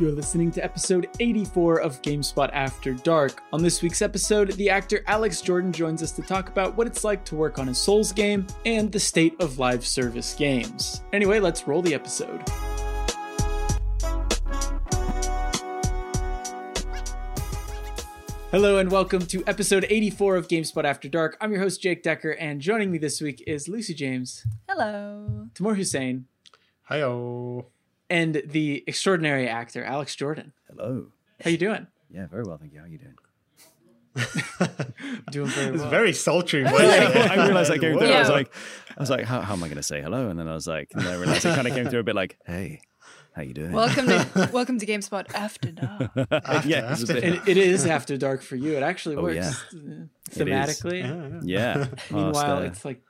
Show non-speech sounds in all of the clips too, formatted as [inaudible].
You're listening to episode 84 of GameSpot After Dark. On this week's episode, the actor Alex Jordan joins us to talk about what it's like to work on a Souls game and the state of live service games. Anyway, let's roll the episode. Hello and welcome to episode 84 of GameSpot After Dark. I'm your host, Jake Dekker, and joining me this week is Lucy James, Hello. Tamoor Hussain, Hiyo. And the extraordinary actor Alex Jordan. Hello. How you doing? Yeah, very well, thank you. How are you doing? [laughs] Doing very well. It's very sultry. voice. [laughs] I realized that came through. I was like, I was like, how, how am I going to say hello? And then I was like, and then I realized it kind of came through a bit like, hey, how you doing? Welcome to [laughs] welcome to GameSpot After Dark. yeah, it's a And it is after dark for you. It actually Oh, works yeah. uh, is. thematically. yeah. Meanwhile, past, uh, it's like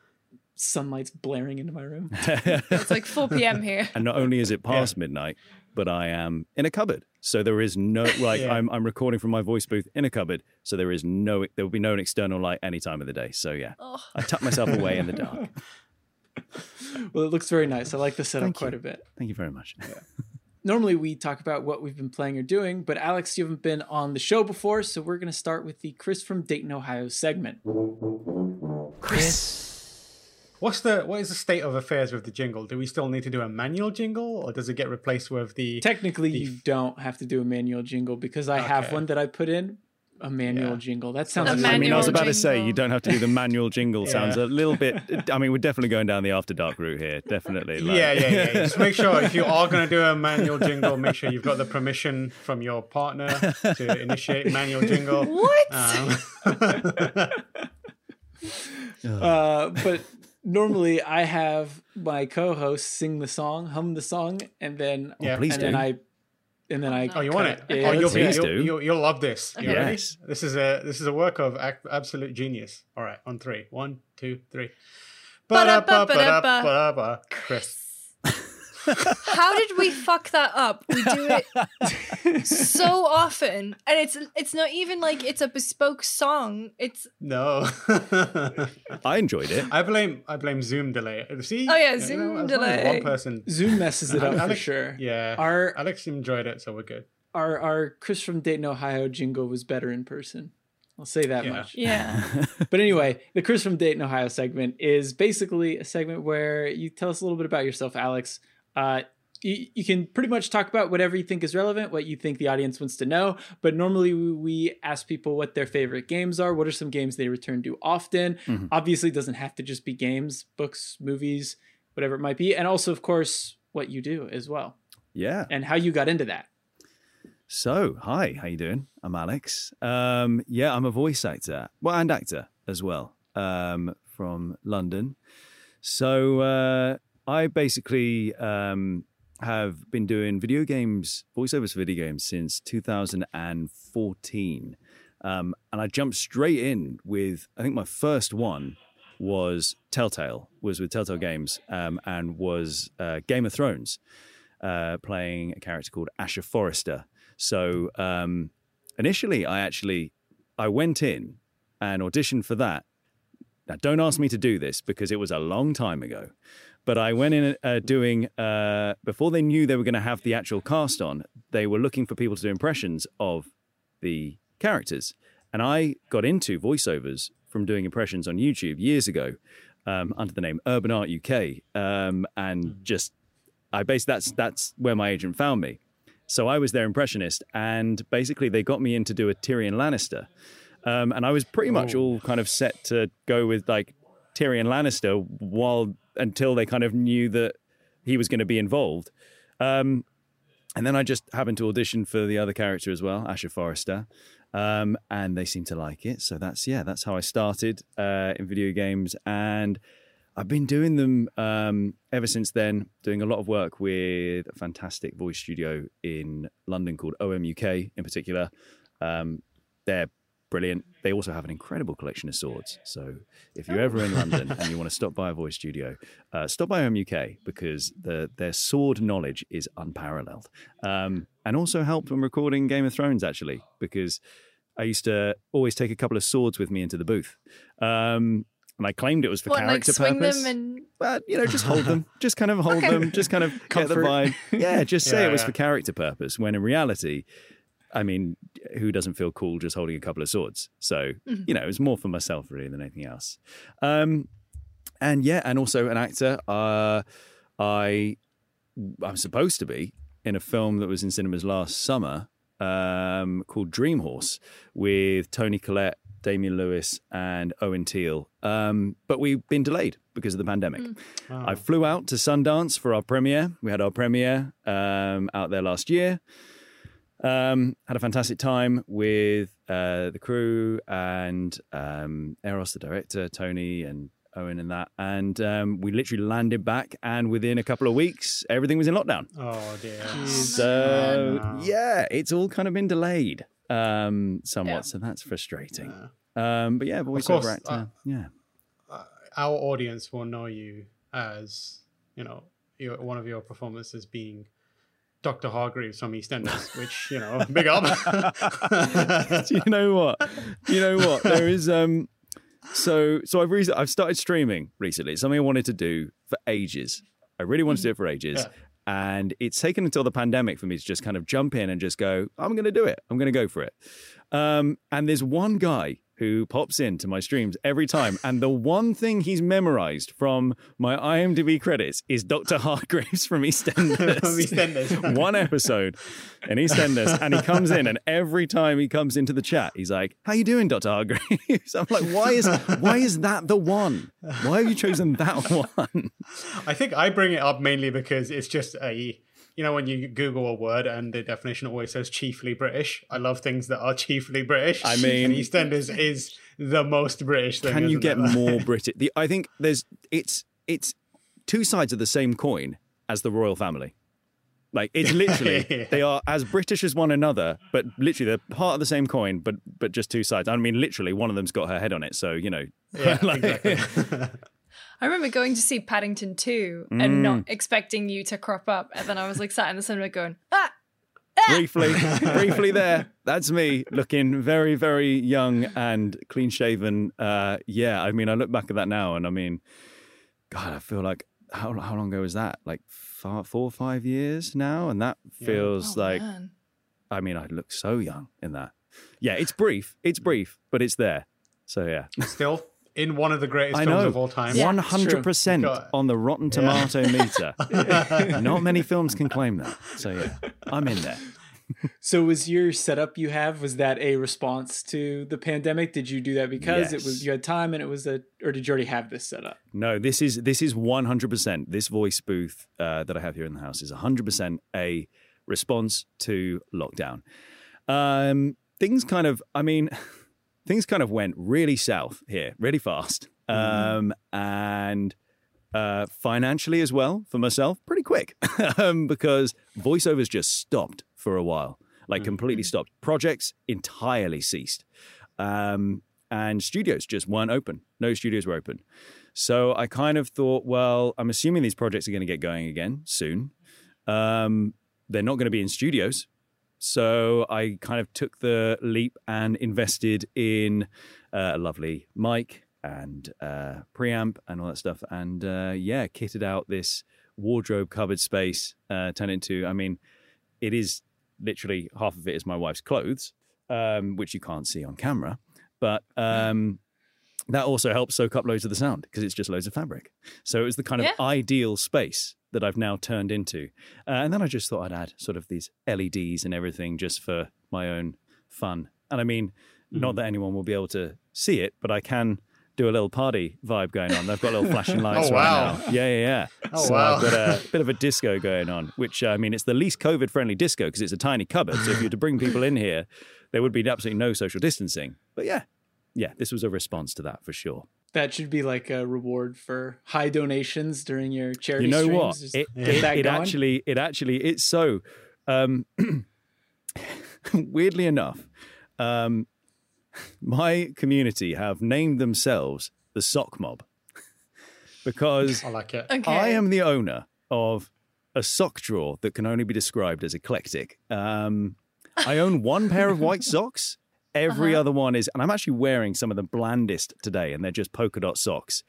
sunlight's blaring into my room. [laughs] It's like 4 p.m. here. and not only is it past midnight, but I am in a cupboard. So there is no like Yeah. I'm I'm recording from my voice booth in a cupboard. So there is no there will be no external light any time of the day. So yeah, Oh. I tuck myself away in the dark. [laughs] Well, it looks very nice. I like the setup Thank quite you. a bit. Thank you very much. Normally, we talk about what we've been playing or doing, but Alex, you haven't been on the show before, so we're going to start with the Chris from Dayton, Ohio segment. What's the what is the state of affairs with the jingle? Do we still need to do a manual jingle, or does it get replaced with the? Technically, you don't have to do a manual jingle because I have one that I put in a manual Yeah. jingle. That sounds A really I mean, I was Manual about to say you don't have to do the manual jingle. [laughs] Sounds a little bit. I mean, we're definitely going down the after dark route here. Definitely. like- yeah, yeah, yeah. Just make sure if you are going to do a manual jingle, make sure you've got the permission from your partner to initiate manual jingle. What? Um, [laughs] [laughs] Uh, but normally I have my co-host sing the song, hum the song, and then Yeah. please and do. then I and then I oh, you want it? Yeah, oh, you'll, be, hear Please you'll, do. you'll, you'll love this. You Okay. ready? Yes. This is a this is a work of absolute genius. All right, on three. One, two, three. Ba-da-ba-ba-da-ba. Ba-da-ba-ba-da-ba. Chris. How did we fuck that up? We do it [laughs] so often, and it's it's not even like it's a bespoke song. It's No. I enjoyed it. I blame I blame Zoom delay. See? Oh, yeah, You Zoom know, as long as delay. One person. Zoom messes it up for Alex- sure. Yeah. Our Alex enjoyed it, so we're good. our our Chris from Dayton, Ohio jingle was better in person. I'll say that Yeah. much. yeah. [laughs] But anyway, the Chris from Dayton, Ohio segment is basically a segment where you tell us a little bit about yourself, Alex. Uh, you, you can pretty much talk about whatever you think is relevant, what you think the audience wants to know. But normally we, we ask people what their favorite games are. What are some games they return to often? Mhm. Obviously, it doesn't have to just be games, books, movies, whatever it might be. And also, of course, what you do as well Yeah. and how you got into that. So, hi, how you doing? I'm Alex. Um, yeah, I'm a voice actor, well, and actor as well, um, from London. So, uh, I basically um, have been doing video games, voiceovers for video games since 2014, um, and I jumped straight in with. I think my first one was Telltale, was with Telltale Games, um, and was uh, Game of Thrones, uh, playing a character called Asher Forrester. So um, initially, I actually I went in and auditioned for that. Now, don't ask me to do this because it was a long time ago. But I went in uh, doing uh, before they knew they were going to have the actual cast on. They were looking for people to do impressions of the characters, and I got into voiceovers from doing impressions on YouTube years ago um, under the name Urban Art UK, um, and just I based that's that's where my agent found me. So I was their impressionist, and basically they got me in to do a Tyrion Lannister, um, and I was pretty much Oh. all kind of set to go with like Tyrion Lannister while until they kind of knew that he was going to be involved. Um, and then I just happened to audition for the other character as well, Asher Forrester, um, and they seemed to like it. So that's yeah, that's how I started uh, in video games, and I've been doing them um, ever since then. Doing a lot of work with a fantastic voice studio in London called OMUK, in particular. Um, they're brilliant. They also have an incredible collection of swords. So if you're ever in London and you want to stop by a voice studio, uh, stop by OMUK because the, their sword knowledge is unparalleled. Um, and also helped when recording Game of Thrones, actually, because I used to always take a couple of swords with me into the booth. Um, and I claimed it was for What, like character swing purpose. them and But you know, just hold them, [laughs] just kind of hold them, just kind of get the Comfort. vibe. Yeah, just [laughs] say Yeah, it was yeah. for character purpose. When in reality, I mean, who doesn't feel cool just holding a couple of swords? So you know, it was more for myself really than anything else. Um, and yeah, and also an actor. Uh, I I'm supposed to be in a film that was in cinemas last summer um, called Dream Horse with Toni Collette, Damian Lewis, and Owen Teale. Um, but we've been delayed because of the pandemic. I flew out to Sundance for our premiere. We had our premiere um, out there last year. Um, had a fantastic time with uh, the crew and um, Euros, the director, Toni, and Owen, and that. And um, we literally landed back, and within a couple of weeks, everything was in lockdown. Oh dear. So no. yeah, it's all kind of been delayed um, somewhat. Yeah. So that's frustrating. Um, but yeah, course, voiceover actor. uh, yeah. Our audience will know you as you know your, one of your performances being Dr. Hargreaves from EastEnders, [laughs] which you know, big up. [laughs] Do you know what? You know what? There is um so so I've recently I've started streaming recently. It's something I wanted to do for ages. I really wanted to do it for ages. Yeah. And it's taken until the pandemic for me to just kind of jump in and just go, I'm going to do it. I'm going to go for it. Um, and there's one guy who pops into my streams every time. And the one thing he's memorized from my IMDb credits is Dr. Hargraves [laughs] from EastEnders. From EastEnders. [laughs] one episode in EastEnders. And he comes in, and every time he comes into the chat, he's like, How you doing, Dr. Hargraves? [laughs] I'm like, why is why is that the one? Why have you chosen that one? I think I bring it up mainly because it's just a you know when you Google a word and the definition always says chiefly British. I love things that are chiefly British. I [laughs] mean- and EastEnders is the most British thing. Can you get it? [laughs] more British? The, I think there's it's it's two sides of the same coin as the royal family. Like it's literally [laughs] Yeah. they are as British as one another, but literally they're part of the same coin, but but just two sides. I mean, literally one of them's got her head on it, so you know. Yeah, like- exactly. I remember going to see Paddington 2 Mm. and not expecting you to crop up. And then I was like sat in the cinema going, ah, briefly, [laughs] briefly there. That's me looking very, very young and clean shaven. Uh, yeah, I mean, I look back at that now, and I mean, God, I feel like how how long ago was that? Like four, four or five years now, and that feels oh, like. man. I mean, I look so young in that. Yeah, it's brief. It's brief, but it's there. So yeah, Still in one of the greatest I films know. of all time. One hundred percent on the Rotten Tomato meter. [laughs] Not many films can claim that. So yeah, I'm in there. So was your setup you have was that a response to the pandemic? Did you do that because it was you had time and it was a or did you already have this set up? No, this is this is one hundred percent. This voice booth uh, that I have here in the house is hundred percent a response to lockdown. Um, things kind of, I mean, [laughs] things kind of went really south here, really fast, um, and uh, financially as well for myself, pretty quick, [laughs] um, because voiceovers just stopped for a while, like completely stopped. Projects entirely ceased. Um, and studios just weren't open. No studios were open. So I kind of thought, well, I'm assuming these projects are going to get going again soon. Um, they're not going to be in studios. So I kind of took the leap and invested in uh, a lovely mic and uh, preamp and all that stuff. And uh, yeah, kitted out this wardrobe cupboard space, uh, turned into, I mean, it is literally half of it is my wife's clothes, um, which you can't see on camera. But um, that also helps soak up loads of the sound because it's just loads of fabric. So it was the kind of Yeah. ideal space that I've now turned into. Uh, and then I just thought I'd add sort of these LEDs and everything just for my own fun. And I mean, not that anyone will be able to see it, but I can do a little party vibe going on. They've got little flashing lights Oh, right wow. now. Yeah, yeah, yeah. Oh, so wow. I've got a [laughs] bit of a disco going on, which uh, I mean, it's the least COVID friendly disco because it's a tiny cupboard. So if you were to bring people in here, there would be absolutely no social distancing. But yeah, yeah, this was a response to that for sure. That should be like a reward for high donations during your charity you know streams. what it, get it, that it actually it actually it's so um [clears throat] weirdly enough um my community have named themselves the sock mob because I like it. Okay. I am the owner of a sock drawer that can only be described as eclectic. Um, I own one pair of white socks, Every Uh-huh. other one is, and I'm actually wearing some of the blandest today, and they're just polka dot socks.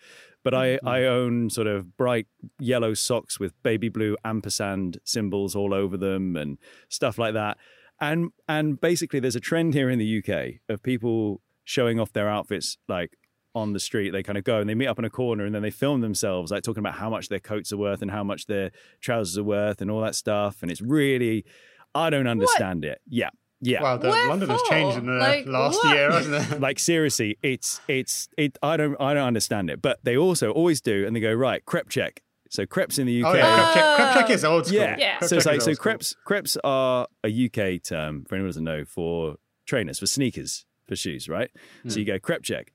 But I, Mm-hmm. I own sort of bright yellow socks with baby blue ampersand symbols all over them and stuff like that. And and basically, there's a trend here in the UK of people showing off their outfits like on the street. They kind of go and they meet up in a corner and then they film themselves like talking about how much their coats are worth and how much their trousers are worth and all that stuff. And it's really, I don't understand it. Yeah, yeah. Wow, the Wherefore? London has changed in the Like, last what? year, hasn't it? [laughs] [laughs] like seriously, it's it's it. I don't I don't understand it. But they also always do, and they go right crep check. So crepes in the UK. Oh yeah, crep check, crep check is old school. Yeah. Yeah. So it's like so old school. crepes crepes are a UK term for anyone who doesn't know for trainers for sneakers for shoes, right? So you hmm. go crep check,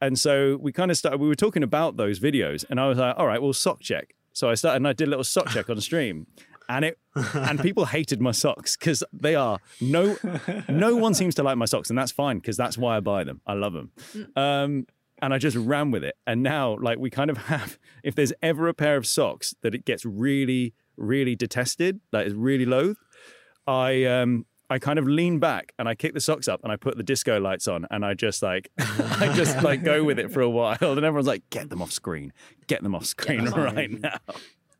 and so we kind of started. We were talking about those videos, and I was like, all right, well sock check. So I started and I did a little sock check on stream. And it and people [laughs] hated my socks because they are no no one seems to like my socks and that's fine because that's why I buy them. I love them. Um, and I just ran with it. And now, like, we kind of have, if there's ever a pair of socks that it gets really, really detested, like that is really loathed, I, um, I kind of lean back and I kick the socks up and I put the disco lights on and I just like, [laughs] I just like go with it for a while. And everyone's like, get them off screen, get them off screen them [laughs] off. right now.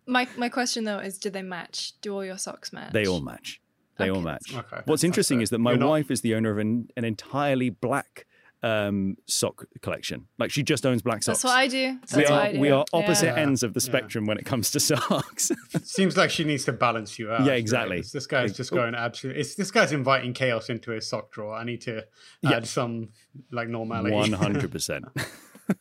My my question though is, do they match? Do all your socks match? They all match. They all match. Okay. What's interesting fair. is that my You're not- wife is the owner of an, an entirely black um, sock collection. Like she just owns black socks. That's what I do. That's we what are I do. we are opposite Yeah. Yeah. ends of the Yeah. spectrum when it comes to [laughs] socks. Seems like she needs to balance you out. Yeah, right? exactly. It's- This guy's just going absolutely. It's this guy's inviting chaos into his sock drawer. I need to Yeah. add some like normality. One hundred [laughs] percent. [laughs]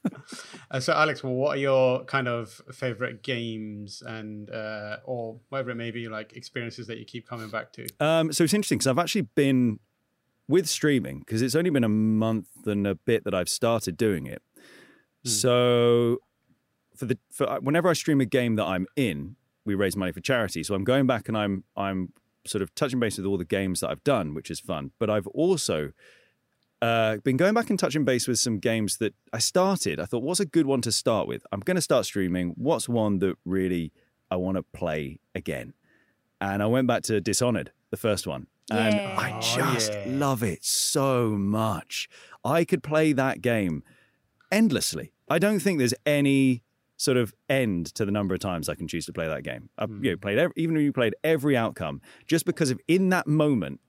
Uh, so, Alex, well, what are your kind of favorite games and uh, or whatever it may be, like experiences that you keep coming back to? Um, so it's interesting because I've actually been with streaming because it's only been a month and a bit that I've started doing it. So for the for uh, whenever I stream a game that I'm in, we raise money for charity. So I'm going back and I'm I'm sort of touching base with all the games that I've done, which is fun. But I've also uh, been going back and touching base with some games that I started. I thought, what's a good one to start with? I'm going to start streaming. What's one that really I want to play again? And I went back to Dishonored, the first one. And Yeah. I Oh, just yeah. love it so much. I could play that game endlessly. I don't think there's any sort of end to the number of times I can choose to play that game. I've you know, played every, even when you played every outcome, just because of in that moment,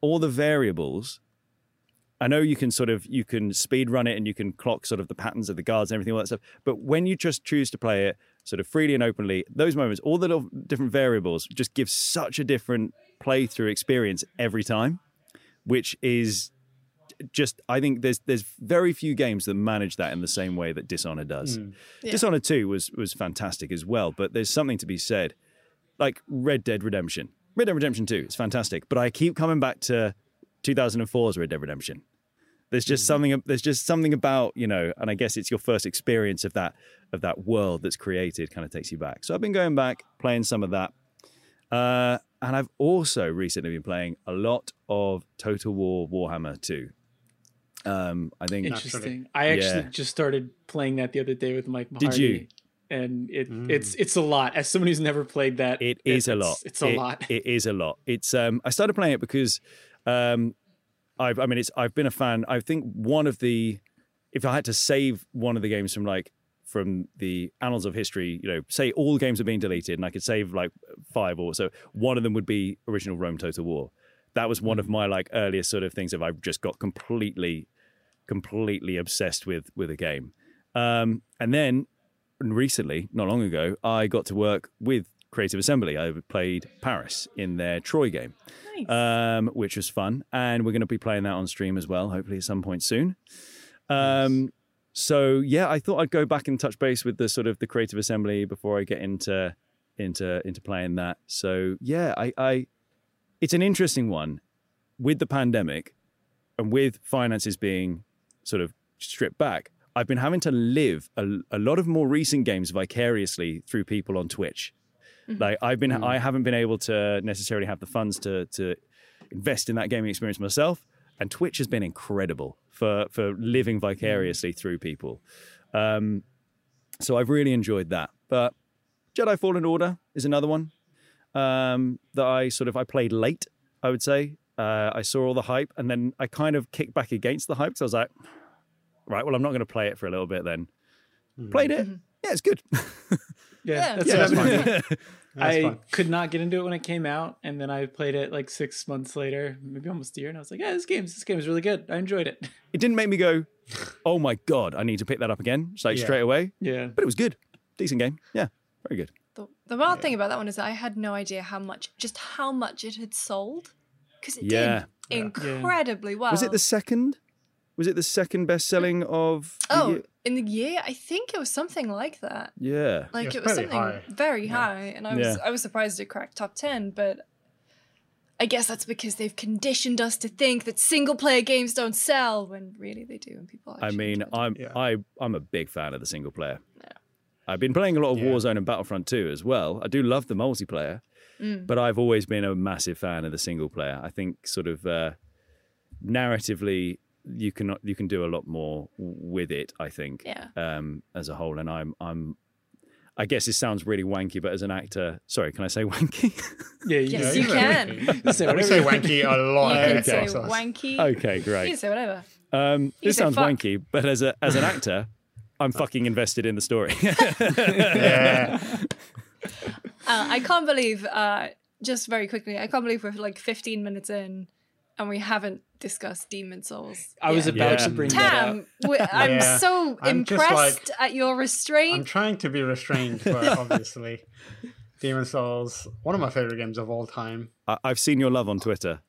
all the variables. I know you can sort of you can speed run it and you can clock sort of the patterns of the guards and everything all that stuff. But when you just choose to play it sort of freely and openly, those moments, all the little different variables just give such a different playthrough experience every time, which is just I think there's there's very few games that manage that in the same way that Dishonored does. Hmm. Yeah. Dishonored 2 was was fantastic as well, but there's something to be said. Like Red Dead Redemption. Red Dead Redemption 2 is fantastic, but I keep coming back to 2004's Red Dead Redemption. There's just something there's just something about, you know, and I guess it's your first experience of that of that world that's created kind of takes you back. So I've been going back playing some of that. Uh, and I've also recently been playing a lot of Total War Warhammer 2. Um, I think Interesting. I actually Yeah. just started playing that the other day with Mike Did you? And it, it's it's a lot. As someone who's never played that, It is a it's- lot. It's a It- lot. It is a lot. It's um I started playing it because um I've I mean it's I've been a fan. I think one of the if I had to save one of the games from like from the annals of history, you know, say all games are being deleted and I could save like five or so, one of them would be original Rome Total War. That was one of my like earliest sort of things if I've just got completely completely obsessed with with a game. Um and then recently, not long ago, I got to work with Creative Assembly. I played Paris in their Troy game, Nice. um, which was fun. And we're going to be playing that on stream as well, hopefully at some point soon. Um, so yeah, I thought I'd go back and touch base with the sort of the Creative Assembly before I get into into into playing that. So yeah, I, I it's an interesting one with the pandemic and with finances being sort of stripped back. I've been having to live a, a lot of more recent games vicariously through people on Twitch. Like I've been, I haven't been able to necessarily have the funds to to invest in that gaming experience myself, and Twitch has been incredible for for living vicariously through people. Um, so I've really enjoyed that. But Jedi Fallen Order is another one um, that I sort of I played late. I would say uh, I saw all the hype, and then I kind of kicked back against the hype So I was like, right, well, I'm not going to play it for a little bit. Then played it. Yeah, it's good. [laughs] Yeah, Yeah. that's Yeah, that's fine. That's [laughs] I fine. could not get into it when it came out, and then I played it like six months later, maybe almost a year, and I was like, "Yeah, this game, this game is really good. I enjoyed it." [laughs] it didn't make me go, oh my god, I need to pick that up again. It's like Yeah. straight away, Yeah, but it was good, decent game. Yeah, very good. The, the wild thing about that one is that I had no idea how much, just how much it had sold, because it Yeah. did incredibly well. Was it the second? Was it the second best selling of? the Oh, year? in the year, I think it was something like that. yeah. Like it's it was something high. very high, and I was Yeah. I was surprised it cracked top ten. But I guess that's because they've conditioned us to think that single player games don't sell when really they do, and people. I mean, enjoy them. I'm Yeah. I I'm a big fan of the single player. I've been playing a lot of Yeah. Warzone and Battlefront 2 as well. I do love the multiplayer, Mm. but I've always been a massive fan of the single player. I think sort of uh, narratively you can you can do a lot more with it. I think Yeah. um, as a whole, and I'm I'm. I guess this sounds really wanky, but as an actor, sorry, can I say [laughs] wanky? yeah, you Yes, can- you can. [laughs] you say We say wanky a lot. You can okay. say wanky. okay, great. You can say whatever. Um, You this sounds fuck. wanky, but as a as an actor, I'm fucking invested in the story. [laughs] Yeah. Uh, I can't believe, uh, just very quickly, I can't believe we're like 15 minutes in and we haven't discussed Demon's Souls. I was about Yeah. to bring that up. Tam, I'm Yeah. so I'm impressed like- at your restraint. I'm restraint. trying to be restrained, [laughs] but obviously, Demon's Souls, one of my favorite games of all time. I, I've seen your love on Twitter.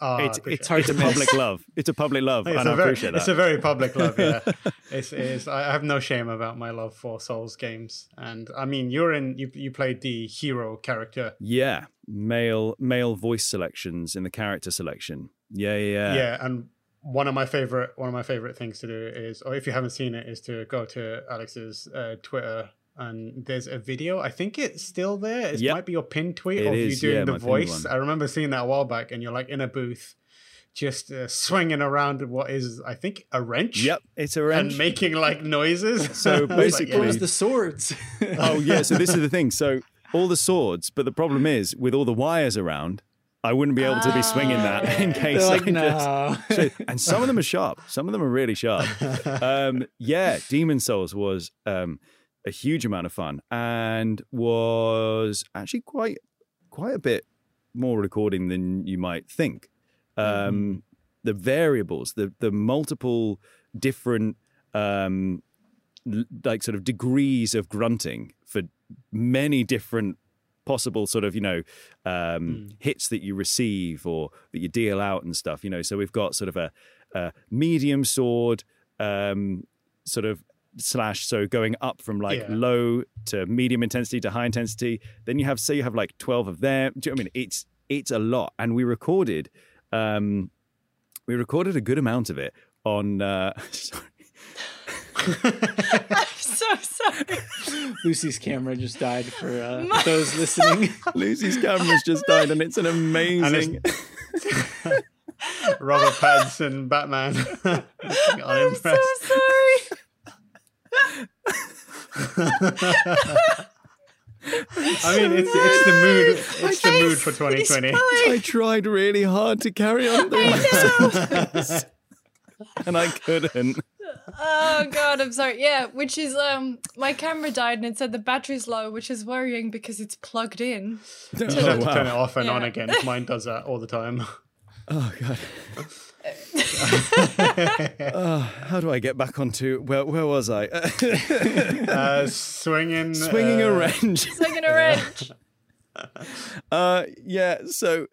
Uh, It's, it's it. hard to public [laughs] love. It's a public love, It's and a I very, appreciate that. it's a very public love. Yeah, [laughs] it's, it's. I have no shame about my love for Souls games, and I mean, you're in. You you played the hero character. yeah, male male voice selections in the character selection. Yeah, yeah, Yeah. and one of my favorite one of my favorite things to do is, or if you haven't seen it, is to go to Alex's uh, Twitter. And there's a video. I think it's still there. It Yep. might be your pin tweet It of is, you doing yeah, the voice. I remember seeing that a while back, and you're like in a booth, just uh, swinging around what is, I think, a wrench. Yep, it's a wrench. and making like noises. [laughs] So [laughs] I was like, basically- What yeah. was the swords? [laughs] oh yeah, so this is the thing. So all the swords, but the problem is with all the wires around, I wouldn't be able to be swinging that in case They're like, I just. no. So- and some of them are sharp. Some of them are really sharp. Um, yeah, Demon's Souls was um, a huge amount of fun and was actually quite quite a bit more recording than you might think. Um, The variables, the the multiple different um, like sort of degrees of grunting for many different possible sort of you know um, hits that you receive or that you deal out and stuff you know. So we've got sort of a, a medium sword um, sort of slash so going up from like Yeah. low to medium intensity to high intensity then you have say you have like 12 of them do you know what i mean it's it's a lot and we recorded um we recorded a good amount of it on uh [laughs] sorry [laughs] I'm so sorry. Lucy's camera just died for uh, [laughs] those listening. Lucy's camera's just died, and it's an amazing. Robert Pattinson, Batman. I'm so sorry. I mean, it's it's the mood. It's the mood for 2020. I tried really hard to carry on doing this, and I couldn't. Oh god, I'm sorry. Yeah, which is um my camera died and it said the battery's low, which is worrying because it's plugged in. You just have Oh, to turn it wow. off and on again. Mine does that all the time. oh god. Oh, how do I get back onto where? Where was I? Uh, swinging, [laughs] Swinging a uh, wrench. Swinging a wrench. [laughs] Uh, yeah. So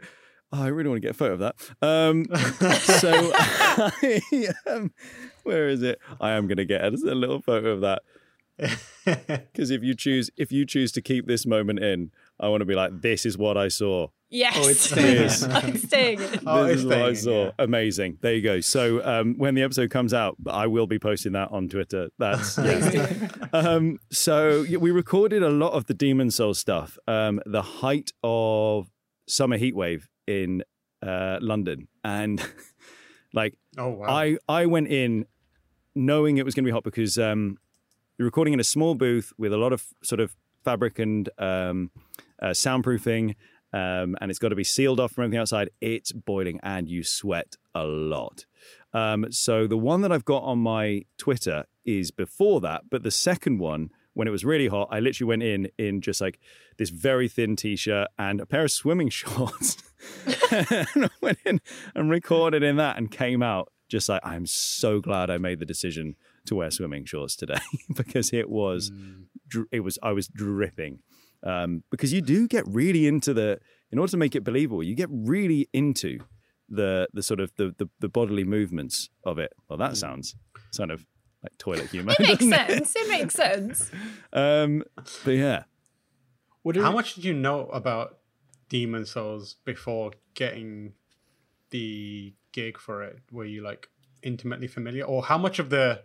oh, I really want to get a photo of that. Um, [laughs] so I, um, where is it? I am going to get a little photo of that because if you choose if you choose to keep this moment in, I want to be like, this is what I saw. Yes. Oh, it's [laughs] staying [laughs] in. Yes. Oh, it's staying. Oh, this it's is what I saw. yeah. Amazing. There you go. So um, when the episode comes out, I will be posting that on Twitter. That's [laughs] yeah. um, so we recorded a lot of the Demon Soul stuff. Um, the height of summer heatwave in uh, London, and like Oh wow! I I went in knowing it was going to be hot because um, you're recording in a small booth with a lot of sort of fabric and um, uh, soundproofing, um, and it's got to be sealed off from everything outside. It's boiling, and you sweat a lot. Um, so the one that I've got on my Twitter is before that, but the second one, when it was really hot, I literally went in in just like this very thin t-shirt and a pair of swimming [laughs] shorts, and I went in and recorded in that and came out just like I'm so glad I made the decision to wear swimming shorts today [laughs] because it was Mm. It was I was dripping um, because you do get really into the in order to make it believable you get really into the the sort of the the, the bodily movements of it well that sounds kind of like toilet [laughs] humor It makes doesn't it? sense. It makes sense. [laughs] um but yeah What are How much did you know about Demon's Souls before getting the gig for it? Were you like intimately familiar, or how much of the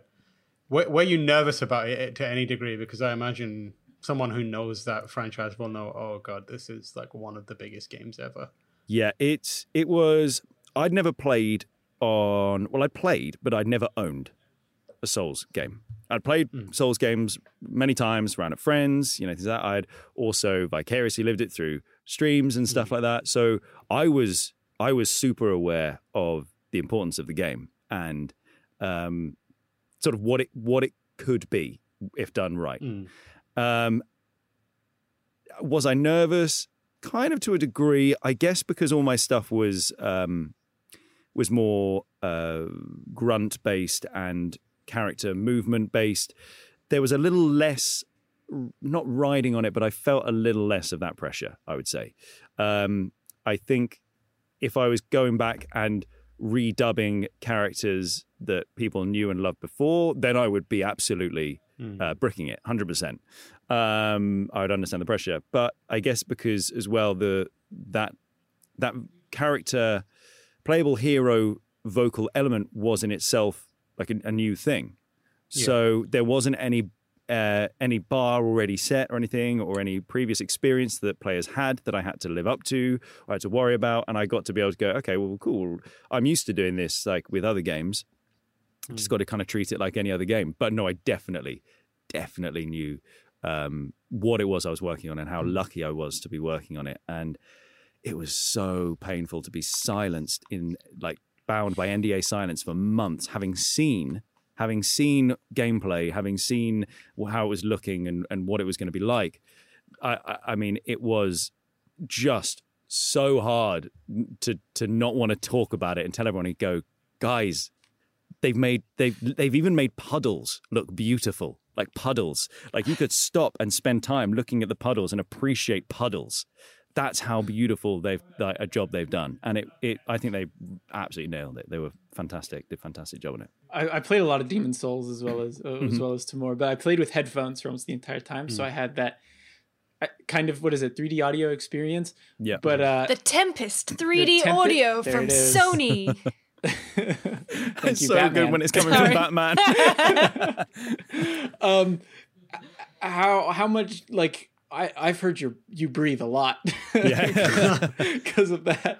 were, were you nervous about it to any degree? Because I imagine someone who knows that franchise will know. Oh god, this is like one of the biggest games ever. Yeah, it's it was. I'd never played on. Well, I played, but I'd never owned a Souls game. I'd played Souls games many times around at friends, you know, things like that. I'd also vicariously lived it through streams and stuff like that. So I was I was super aware of the importance of the game and um, sort of what it what it could be if done right. Mm. Um, was I nervous? Kind of to a degree, I guess, because all my stuff was um, was more uh, grunt based and character movement based. There was a little less, not riding on it, but I felt a little less of that pressure. I would say. Um, I think if I was going back and redubbing characters that people knew and loved before, then I would be absolutely uh, bricking it, hundred percent. Um, I would understand the pressure, but I guess because as well the that that character playable hero vocal element was in itself like a, a new thing. So there wasn't any uh, any bar already set or anything or any previous experience that players had that I had to live up to or had to worry about, and I got to be able to go, okay, well, cool. I'm used to doing this like with other games. Just got to kind of treat it like any other game. But no, I definitely, definitely knew um, what it was I was working on and how lucky I was to be working on it. And it was so painful to be silenced in like bound by NDA silence for months, having seen having seen gameplay, having seen how it was looking and, and what it was going to be like. I, I, mean, it was just so hard to to not want to talk about it and tell everyone and go, guys, they've made they've they've even made puddles look beautiful like puddles. Like you could stop and spend time looking at the puddles and appreciate puddles. That's how beautiful they've like, a job they've done. And it, it i think they absolutely nailed it. They were fantastic did fantastic job on it I, I played a lot of Demon's Souls as well as uh, Mm-hmm. as well as Tamoor, but I played with headphones for almost the entire time, Mm. so I had that uh, kind of what is it, 3D audio experience. yeah But uh, The Tempest 3D Tempe- audio from. Sony. [laughs] [laughs] thank it's you, so Batman. good when it's coming Sorry. from batman [laughs] um, how how much like I I've heard you you breathe a lot. Yeah. because of that.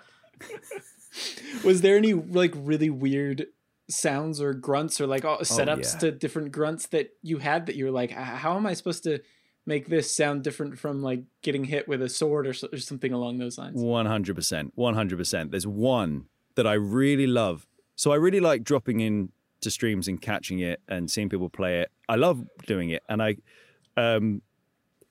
Was there any like really weird sounds or grunts or like oh, setups yeah. to different grunts that you had that you were like, how am I supposed to make this sound different from like getting hit with a sword or, or something along those lines? 100% 100% there's one that i really love so i really like dropping in to streams and catching it and seeing people play it i love doing it and i um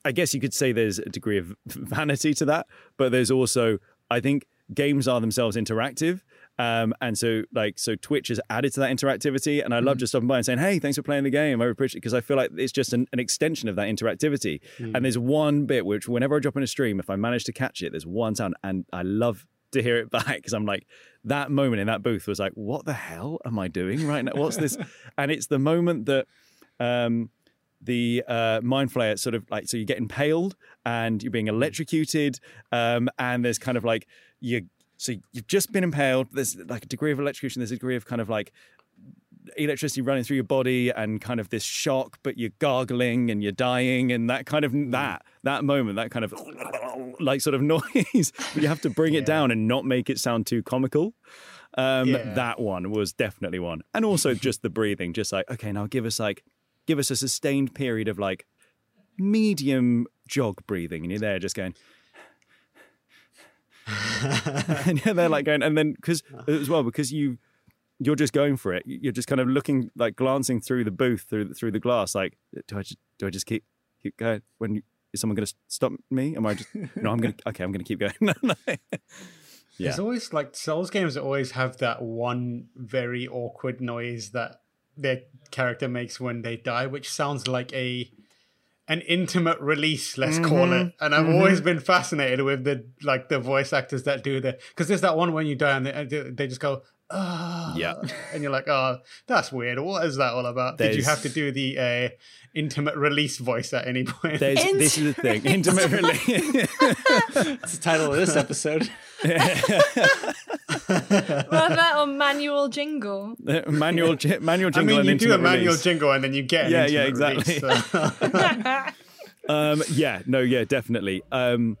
i guess you could say there's a degree of [laughs] vanity to that but there's also i think games are themselves interactive um, and so like so Twitch has added to that interactivity, and I love just stopping by and saying, "Hey, thanks for playing the game. I appreciate it," because I feel like it's just an, an extension of that interactivity. And there's one bit which, whenever I drop in a stream, if I manage to catch it, there's one sound, and I love to hear it [laughs] back because I'm like, that moment in that booth was like, "What the hell am I doing right now? What's this?" [laughs] and it's the moment that. Um, the uh, mind flayer sort of like so you get impaled and you're being electrocuted um, and there's kind of like you so you've just been impaled. There's like a degree of electrocution there's a degree of kind of like electricity running through your body and kind of this shock but you're gargling and you're dying and that kind of that that moment that kind of [laughs] like sort of [laughs] noise but you have to bring it down and not make it sound too comical. Um, Yeah. that one was definitely one. And also [laughs] just the breathing just like okay now give us like give us a sustained period of like medium jog breathing and you're there just going [laughs] and yeah, they're like going, and then because as well because you you're just going for it. You're just kind of looking like glancing through the booth through through the glass. Like, do I just do I just keep keep going? When is someone going to stop me? Am I just [laughs] no? I'm going to okay. I'm going to keep going. [laughs] no, no. Yeah. There's always like Souls games always have that one very awkward noise that their character makes when they die, which sounds like a an intimate release, let's Mm-hmm. call it. And I've always been fascinated with the like the voice actors that do the because there's that one when you die and they, they just go. Ah, Yeah. [laughs] and you're like, oh, that's weird. What is that all about? Did you have to do the uh, intimate release voice at any point? There's, this is the thing. [laughs] Intimate release. [laughs] That's the title of this episode. Rather that or manual jingle. manual ji- manual I jingle mean, and you do a intimate manual release. jingle and then you get an Yeah, yeah, exactly. release, so- [laughs] [laughs] Um, yeah, no, yeah, definitely. Um,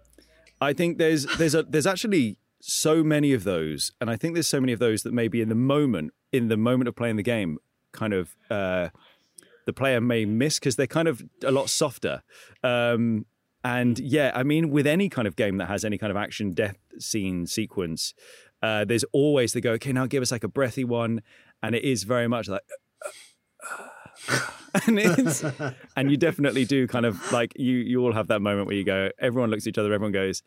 I think there's there's a there's actually so many of those, and I think there's so many of those that maybe in the moment, in the moment of playing the game, kind of uh, the player may miss because they're kind of a lot softer. Um, and yeah, I mean, with any kind of game that has any kind of action death scene sequence, uh, there's always the go, okay, now give us like a breathy one, and it is very much like. [laughs] and it's and you definitely do kind of like you you all have that moment where you go everyone looks at each other everyone goes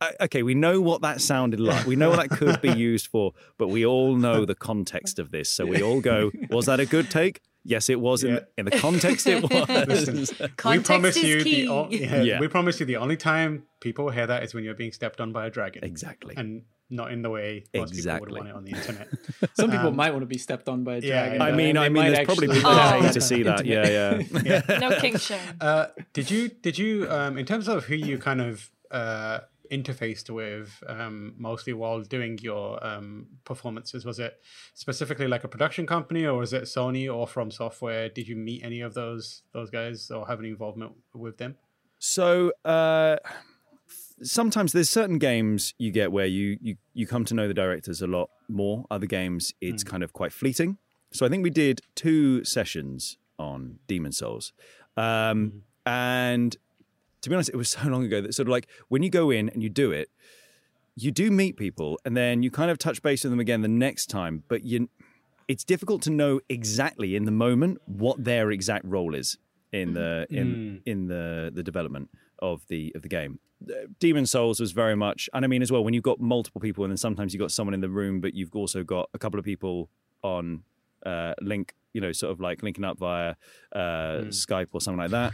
"Uh, okay we know what that sounded like we know what that could be used for but we all know the context of this so we all go was that a good take yes it was in, Yeah. in the context it [laughs] was we promise is you key. the o- yeah, Yeah. we promise you the only time people hear that is when you're being stepped on by a dragon, exactly and not in the way most Exactly. people would want it on the internet. [laughs] Some people Um, might want to be stepped on by a dragon. yeah. i mean i mean might there's probably actually people Oh. that to see that yeah yeah [laughs] No king shame. Uh, did you did you um, in terms of who you kind of uh, interfaced with um, mostly while doing your um, performances? Was it specifically like a production company, or was it Sony or From Software? Did you meet any of those those guys or have any involvement with them? So uh, sometimes there's certain games you get where you you you come to know the directors a lot more. Other games it's mm. kind of quite fleeting. So I think we did two sessions on Demon's Souls, um, mm-hmm. and to be honest, it was so long ago that sort of like when you go in and you do it, you do meet people, and then you kind of touch base with them again the next time, but you. It's difficult to know exactly in the moment what their exact role is in mm. the in mm. in the the development of the of the game. Demon's Souls was very much, and I mean as well when you've got multiple people, and then sometimes you've got someone in the room, but you've also got a couple of people on uh, link, you know, sort of like linking up via uh, Skype or something like that.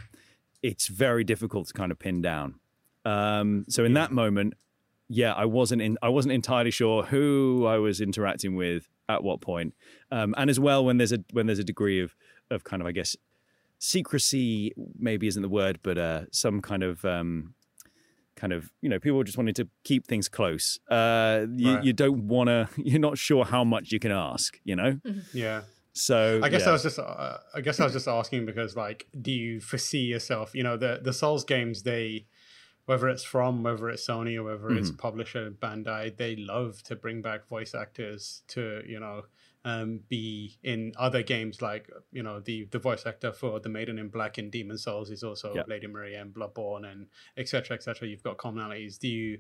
It's very difficult to kind of pin down. Um, so in that moment, yeah, I wasn't in. I wasn't entirely sure who I was interacting with at what point, um, and as well when there's a when there's a degree of of kind of I guess secrecy maybe isn't the word, but uh, some kind of um, kind of you know people just wanting to keep things close. Uh, you, Right. you don't want to. [laughs] You're not sure how much you can ask. You know, Yeah. so I guess yeah. I was just uh, I guess I was just asking because like do you foresee yourself you know the the Souls games they whether it's from whether it's Sony or whether it's publisher Bandai they love to bring back voice actors to you know um, be in other games like you know the the voice actor for the Maiden in Black in Demon's Souls is also Yeah. Lady Maria in Bloodborne and etc etc you've got commonalities do you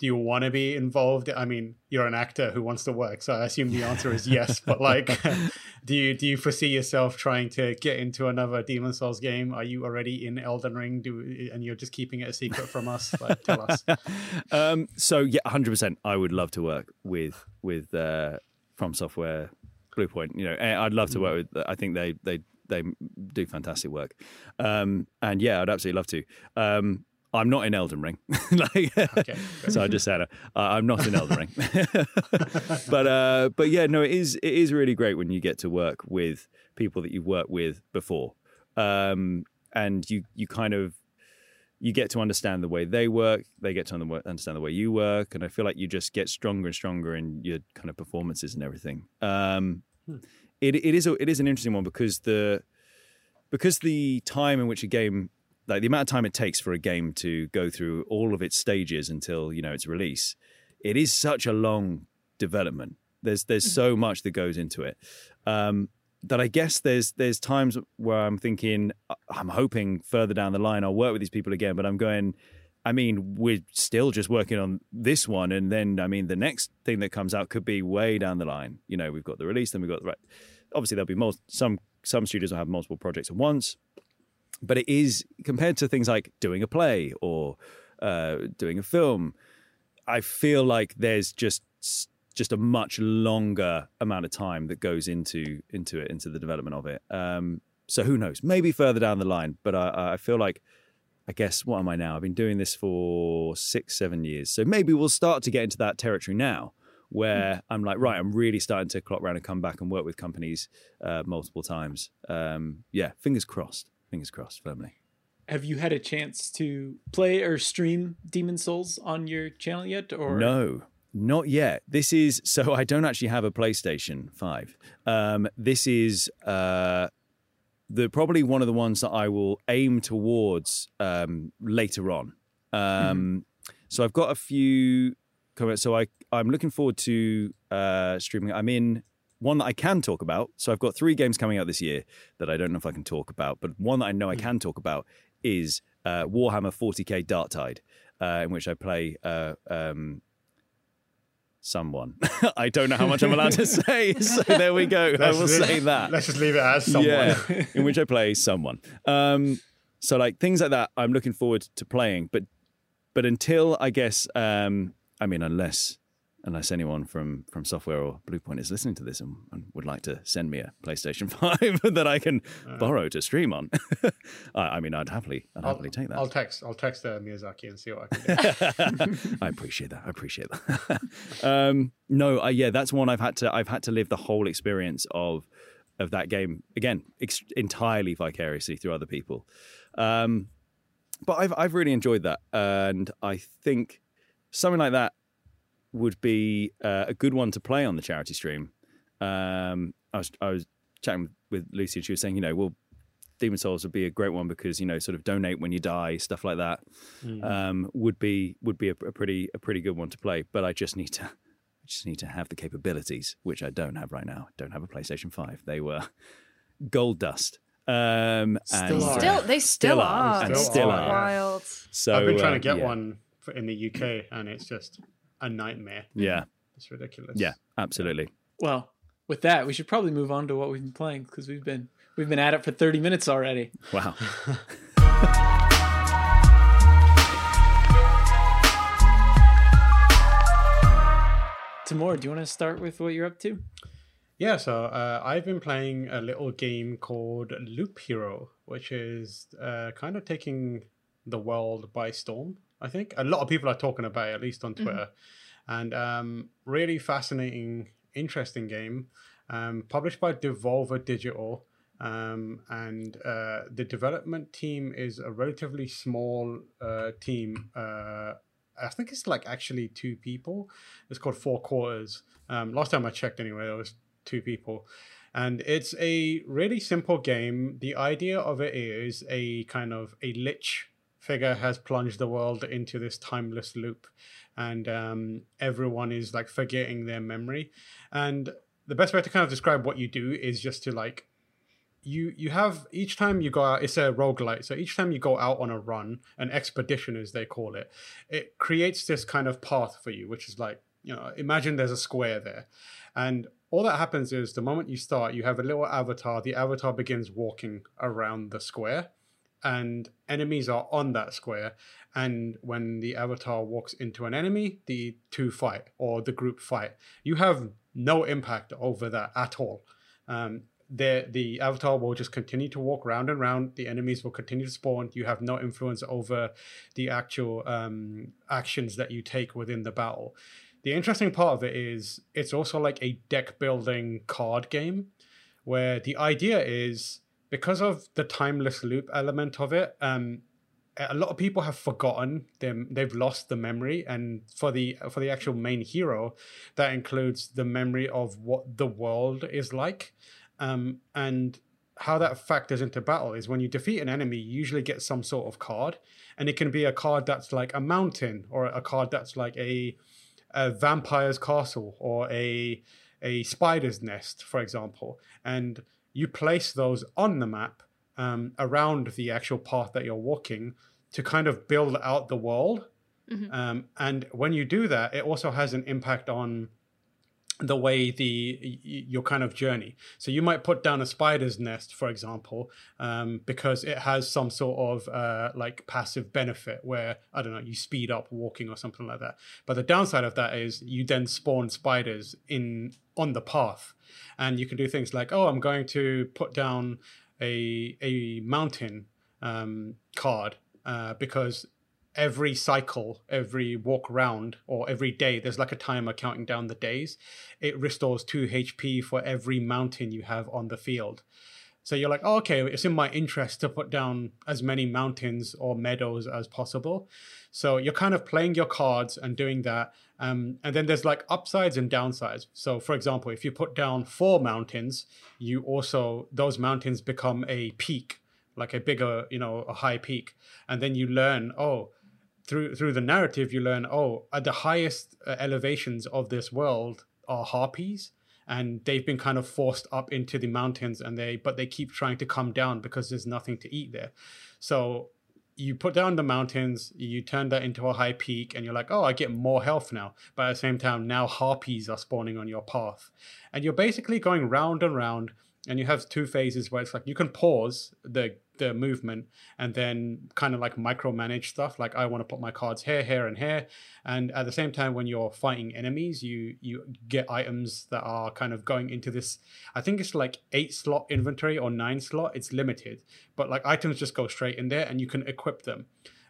do you want to be involved? I mean, you're an actor who wants to work, so I assume the [laughs] answer is yes. But like, [laughs] do you do you foresee yourself trying to get into another Demon's Souls game? Are you already in Elden Ring? Do and you're just keeping it a secret from us? Like, tell us. [laughs] um, so yeah, hundred percent. I would love to work with with uh, From Software, Bluepoint. You know, eh, I'd love to work with. I think they they they do fantastic work, um, and yeah, I'd absolutely love to. Um, I'm not in Elden Ring, [laughs] like, Okay, so I just said uh, I'm not in Elden Ring, [laughs] but uh, but yeah, no, it is it is really great when you get to work with people that you've worked with before, um, and you you kind of you get to understand the way they work, they get to understand the way you work, and I feel like you just get stronger and stronger in your kind of performances and everything. Um, it it is a, it is an interesting one because the because the time in which a game like the amount of time it takes for a game to go through all of its stages until you know its release, it is such a long development. There's there's so much that goes into it. Um, that I guess there's there's times where I'm thinking I'm hoping further down the line I'll work with these people again, but I'm going I mean, we're still just working on this one, and then I mean, the next thing that comes out could be way down the line. You know, we've got the release, then we've got the right. Obviously, there'll be mul- some some studios will have multiple projects at once, but it is compared to things like doing a play or uh, doing a film. I feel like there's just just a much longer amount of time that goes into into it into the development of it. Um, so who knows? Maybe further down the line, but I, I feel like I guess what am I now? I've been doing this for six, seven years. So maybe we'll start to get into that territory now where mm. I'm like, right, I'm really starting to clock around and come back and work with companies uh, multiple times. Um, yeah, fingers crossed. Fingers crossed, firmly. Have you had a chance to play or stream Demon's Souls on your channel yet? Or no, not yet. This is [laughs] so I don't actually have a PlayStation Five. Um, this is uh, the probably one of the ones that I will aim towards um, later on. Um, mm-hmm. So I've got a few comments. So I I'm looking forward to uh, streaming. I'm in one that I can talk about. So I've got three games coming out this year that I don't know if I can talk about, but one that I know I mm. can talk about is uh, Warhammer 40k Darktide, uh, in which I play uh, um, someone. [laughs] I don't know how much I'm allowed to [laughs] say, so there we go. I will say that. Let's just leave it as someone. Yeah, [laughs] in which I play someone. Um, so like things like that, I'm looking forward to playing. But but until I guess, um, I mean, unless unless anyone from FromSoftware or Bluepoint is listening to this and, and would like to send me a PlayStation [laughs] Five [laughs] that I can uh, borrow to stream on, [laughs] I, I, mean, I'd happily, I'd I'll, happily take that. I'll text, I'll text uh, Miyazaki and see what I can do. I appreciate that. I appreciate that. um, no, uh, yeah, that's one I've had to, I've had to live the whole experience of of that game again, ex- entirely vicariously through other people. Um, but I've I've really enjoyed that, and I think something like that would be uh, a good one to play on the charity stream. Um, I was I was chatting with Lucy and she was saying, you know, well, Demon's Souls would be a great one because you know, sort of donate when you die, stuff like that. Mm. Um, would be would be a, a, pretty a pretty good one to play. But I just need to I just need to have the capabilities, which I don't have right now. I don't have a PlayStation Five. They were gold dust. Um, still, and, still they still, still are, are, and still, still are. Wild. So I've been trying uh, to get yeah. one in the UK, and it's just a nightmare. Yeah. It's ridiculous. Yeah, absolutely. Well, with that, we should probably move on to what we've been playing because we've been we've been at it for 30 minutes already. Wow. [laughs] Tamoor, do you want to start with what you're up to? Yeah, so uh, I've been playing a little game called Loop Hero, which is uh, kind of taking the world by storm. I think a lot of people are talking about it, at least on mm-hmm. Twitter, mm-hmm. and um, really fascinating, interesting game. Um, published by Devolver Digital, um, and uh, the development team is a relatively small uh, team. Uh, I think it's like actually two people. It's called Four Quarters. Um, last time I checked, anyway, there was two people. And it's a really simple game. The idea of it is a kind of a lich figure has plunged the world into this timeless loop and um, everyone is like forgetting their memory. And the best way to kind of describe what you do is just to like you you have each time you go out it's a roguelite so each time you go out on a run an expedition as they call it it creates this kind of path for you which is like you know imagine there's a square there. And all that happens is the moment you start you have a little avatar the avatar begins walking around the square and enemies are on that square. And when the avatar walks into an enemy, the two fight or the group fight. You have no impact over that at all. Um, the the avatar will just continue to walk round and round. The enemies will continue to spawn. You have no influence over the actual um, actions that you take within the battle. The interesting part of it is it's also like a deck building card game, where the idea is because of the timeless loop element of it, um, a lot of people have forgotten them. They've lost the memory, and for the for the actual main hero, that includes the memory of what the world is like, um, and how that factors into battle is when you defeat an enemy, you usually get some sort of card, and it can be a card that's like a mountain, or a card that's like a, a vampire's castle, or a a spider's nest, for example, and you place those on the map um, around the actual path that you're walking to kind of build out the world. Um, and when you do that, it also has an impact on the way the your kind of journey. So you might put down a spider's nest, for example, um, because it has some sort of uh, like passive benefit where I don't know you speed up walking or something like that. But the downside of that is you then spawn spiders in on the path, and you can do things like oh I'm going to put down a a mountain um, card uh, because every cycle, every walk round, or every day, there's like a timer counting down the days. It restores two HP for every mountain you have on the field. So you're like, oh, okay, it's in my interest to put down as many mountains or meadows as possible. So you're kind of playing your cards and doing that. Um, and then there's like upsides and downsides. So, for example, if you put down four mountains, you also, those mountains become a peak, like a bigger, you know, a high peak. And then you learn, oh, through through the narrative you learn oh at the highest uh, elevations of this world are harpies and they've been kind of forced up into the mountains and they but they keep trying to come down because there's nothing to eat there. So you put down the mountains you turn that into a high peak and you're like oh i get more health now. But at the same time now harpies are spawning on your path. And you're basically going round and round and you have two phases where it's like you can pause the the movement and then kind of like micromanage stuff like i want to put my cards here here and here and at the same time when you're fighting enemies you you get items that are kind of going into this i think it's like eight slot inventory or nine slot it's limited but like items just go straight in there and you can equip them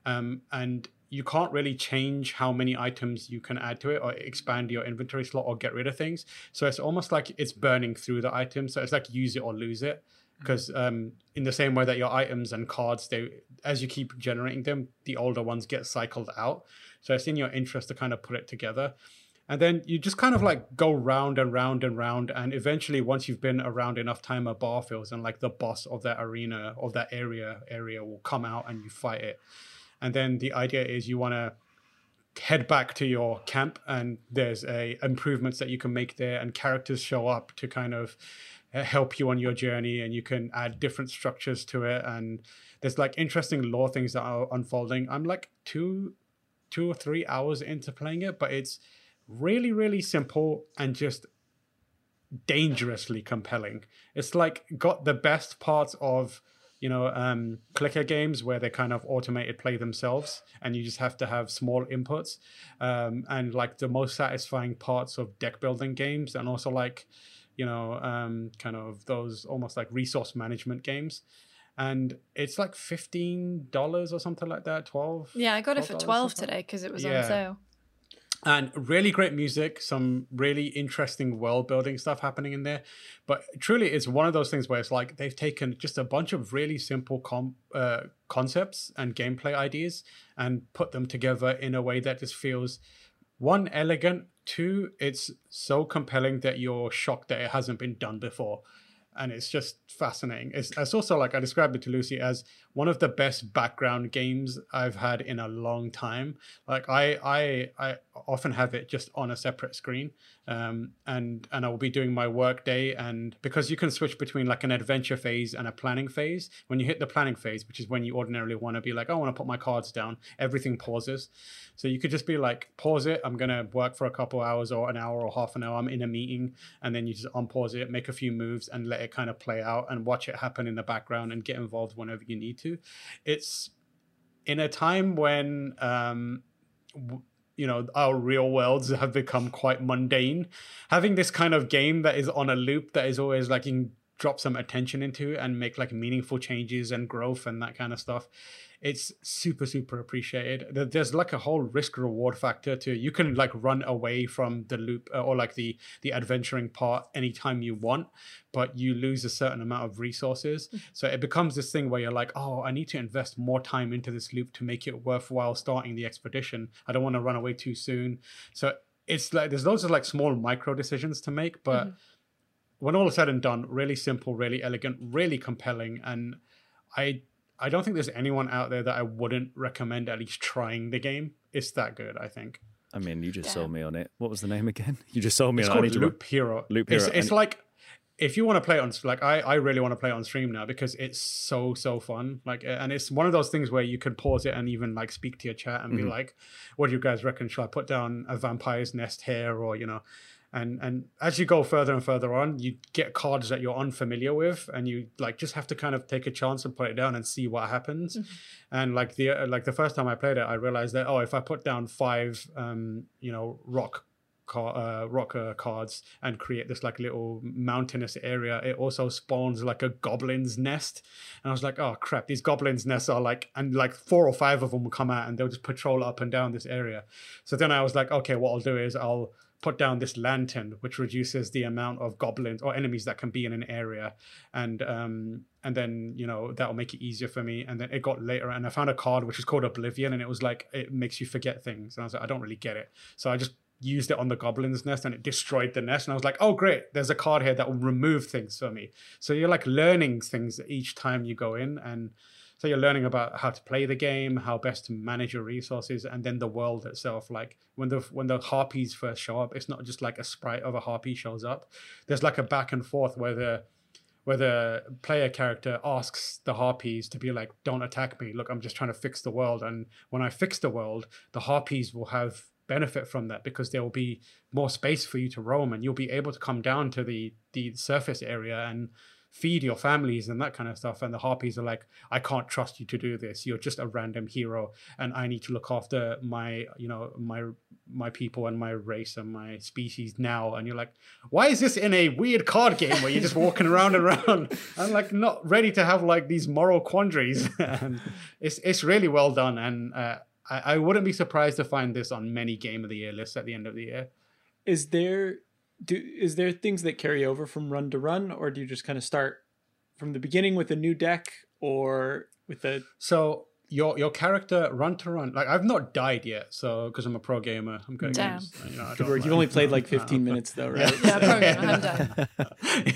um, and you can't really change how many items you can add to it or expand your inventory slot or get rid of things. So it's almost like it's burning through the items. So it's like use it or lose it. Because um, in the same way that your items and cards, they as you keep generating them, the older ones get cycled out. So it's in your interest to kind of put it together. And then you just kind of like go round and round and round. And eventually, once you've been around enough time, a bar fills and like the boss of that arena or that area area will come out and you fight it and then the idea is you want to head back to your camp and there's a improvements that you can make there and characters show up to kind of help you on your journey and you can add different structures to it. And there's like interesting lore things that are unfolding. I'm like two two or three hours into playing it but it's really really simple and just dangerously compelling. It's like got the best parts of you know um, clicker games where they kind of automated play themselves and you just have to have small inputs um, and like the most satisfying parts of deck building games and also like you know um, kind of those almost like resource management games and it's like $15 or something like that 12 Yeah, I got it for $12 12 something. today because it was Yeah. on sale. and really great music some really interesting world building stuff happening in there but truly it's one of those things where it's like they've taken just a bunch of really simple com- uh, concepts and gameplay ideas and put them together in a way that just feels one elegant two it's so compelling that you're shocked that it hasn't been done before and it's just fascinating. It's, it's also like I described it to Lucy as one of the best background games I've had in a long time. Like I I I often have it just on a separate screen, um, and and I will be doing my work day, and because you can switch between like an adventure phase and a planning phase. When you hit the planning phase, which is when you ordinarily want to be like, "Oh, I want to put my cards down, everything pauses. So you could just be like, pause it. I'm gonna work for a couple hours or an hour or half an hour. I'm in a meeting, and then you just unpause it, make a few moves, and let it kind of play out and watch it happen in the background and get involved whenever you need to. It's in a time when um, you know our real worlds have become quite mundane. Having this kind of game that is on a loop that is always like you drop some attention into and make like meaningful changes and growth and that kind of stuff it's super super appreciated. There's like a whole risk reward factor to you can like run away from the loop uh, or like the the adventuring part anytime you want but you lose a certain amount of resources. So it becomes this thing where you're like oh i need to invest more time into this loop to make it worthwhile starting the expedition. I don't want to run away too soon. So it's like there's loads of like small micro decisions to make but when all is said and done, really simple, really elegant, really compelling, and I I don't think there's anyone out there that I wouldn't recommend at least trying the game. It's that good, I think. I mean, you just Damn. sold me on it. What was the name again? [laughs] You just sold me It's on it. I called Loop Hero. Loop Hero, it's and- like if you want to play it on like I, I really want to play it on stream now because it's so so fun like and it's one of those things where you can pause it and even like speak to your chat and be mm-hmm. like what do you guys reckon should i put down a vampire's nest here or you know and and as you go further and further on you get cards that you're unfamiliar with and you like just have to kind of take a chance and put it down and see what happens. And like the uh, like the first time i played it i realized that oh if i put down five um you know rock car, uh, rock uh, cards and create this like little mountainous area it also spawns like a goblin's nest. And i was like oh crap these goblins nests are like and like four or five of them will come out and they'll just patrol up and down this area. So then i was like okay what i'll do is i'll put down this lantern which reduces the amount of goblins or enemies that can be in an area. And um and then you know that'll make it easier for me. And then it got later and i found a card which is called oblivion and it was like it makes you forget things. And i was like i don't really get it. So i just used it on the goblin's nest and it destroyed the nest. And i was like oh great there's a card here that will remove things for me. So you're like learning things each time you go in. And so you're learning about how to play the game how best to manage your resources and then the world itself like when the when the harpies first show up it's not just like a sprite of a harpy shows up. There's like a back and forth where the where the player character asks the harpies to be like don't attack me. Look i'm just trying to fix the world. And when i fix the world the harpies will have benefit from that because there will be more space for you to roam and you'll be able to come down to the the surface area and feed your families and that kind of stuff and the harpies are like i can't trust you to do this. You're just a random hero and i need to look after my you know my my people and my race and my species now. And you're like why is this in a weird card game where you're just walking around and around? [laughs] I'm like not ready to have like these moral quandaries. [laughs] And it's it's really well done and uh, I, I wouldn't be surprised to find this on many game of the year lists at the end of the year. Is there do is there things that carry over from run to run, or do you just kind of start from the beginning with a new deck, or with the So your your character run to run like I've not died yet, so because I'm a pro gamer, I'm good. at Damn. games, you know, I good don't word? You've like- only played like uh, 15 minutes though, right? Yeah, program. I'm done.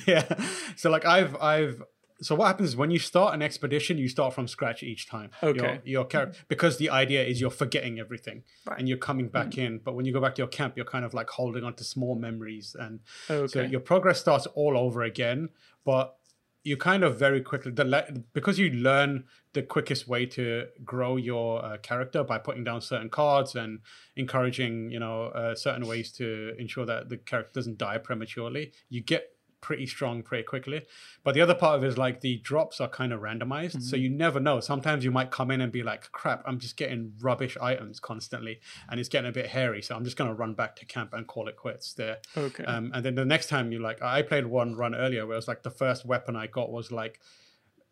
[laughs] yeah. So like I've I've so what happens is when you start an expedition, you start from scratch each time. Okay. Your, your character because the idea is you're forgetting everything Right. and you're coming back in. But when you go back to your camp, you're kind of like holding on to small memories and so your progress starts all over again. But you kind of very quickly the le- because you learn the quickest way to grow your uh, character by putting down certain cards and encouraging you know uh, certain ways to ensure that the character doesn't die prematurely you get pretty strong pretty quickly. But the other part of it is like the drops are kind of randomized so you never know. Sometimes you might come in and be like crap i'm just getting rubbish items constantly and it's getting a bit hairy so i'm just going to run back to camp and call it quits there. Okay. um, and then the next time you like, I played one run earlier where it was like the first weapon I got was like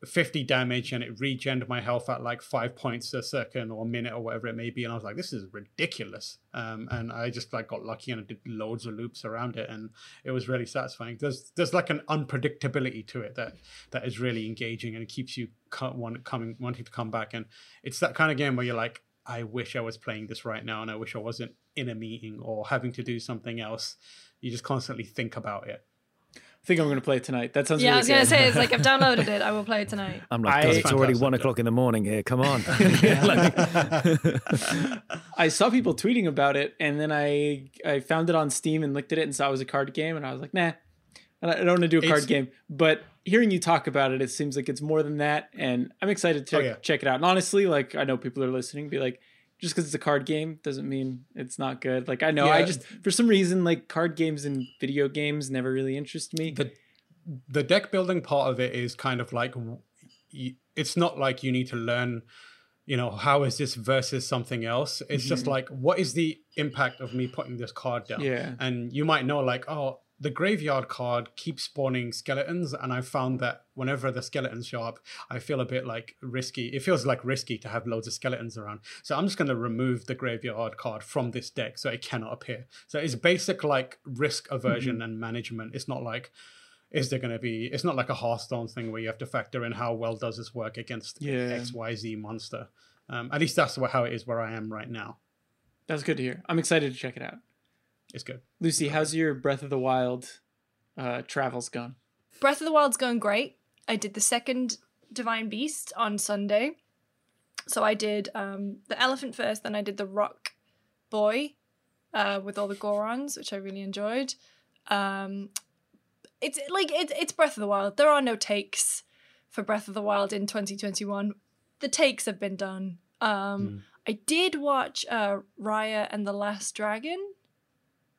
50 damage and it regened my health at like five points a second or a minute or whatever it may be. And I was like, this is ridiculous. Um, and I just like got lucky and I did loads of loops around it and it was really satisfying. There's there's like an unpredictability to it that that is really engaging and it keeps you co- want, coming wanting to come back. And it's that kind of game where you're like, I wish I was playing this right now and I wish I wasn't in a meeting or having to do something else. You just constantly think about it. I think I'm going to play it tonight. That sounds Yeah, I was gonna say it's like I've [laughs] downloaded it. I will play it tonight. I'm like, I- God, it's already one o'clock in the morning here. Come on. [laughs] [laughs] I saw people tweeting about it, and then I I found it on Steam and looked at it and saw it was a card game, and I was like, nah, I don't I don't want to do a card It's- game. But hearing you talk about it, it seems like it's more than that, and I'm excited to Oh, yeah. check it out. And honestly, like I know people are listening, be like, just because it's a card game doesn't mean it's not good. Like I know, I just for some reason like card games and video games never really interest me. the the deck building part of it is kind of like it's not like you need to learn you know how is this versus something else it's just mm-hmm. like what is the impact of me putting this card down Yeah. and you might know like oh the graveyard card keeps spawning skeletons and i found that whenever the skeletons show up i feel a bit like risky. It feels like risky to have loads of skeletons around. So i'm just going to remove the graveyard card from this deck so it cannot appear. So it's basic like risk aversion and management. It's not like is there going to be it's not like a hearthstone thing where you have to factor in how well does this work against Yeah. xyz monster. Um, at least that's how it is where i am right now. That's good to hear. I'm excited to check it out. It's good Lucy, how's your Breath of the Wild uh, travels gone? Breath of the Wild's going great. I did the second Divine Beast on Sunday. So I did um, the elephant first, then I did the rock boy uh, with all the Gorons, which I really enjoyed. Um, it's like it's it's Breath of the Wild. There are no takes for Breath of the Wild in 2021. The takes have been done. Um, I did watch uh, Raya and the Last Dragon,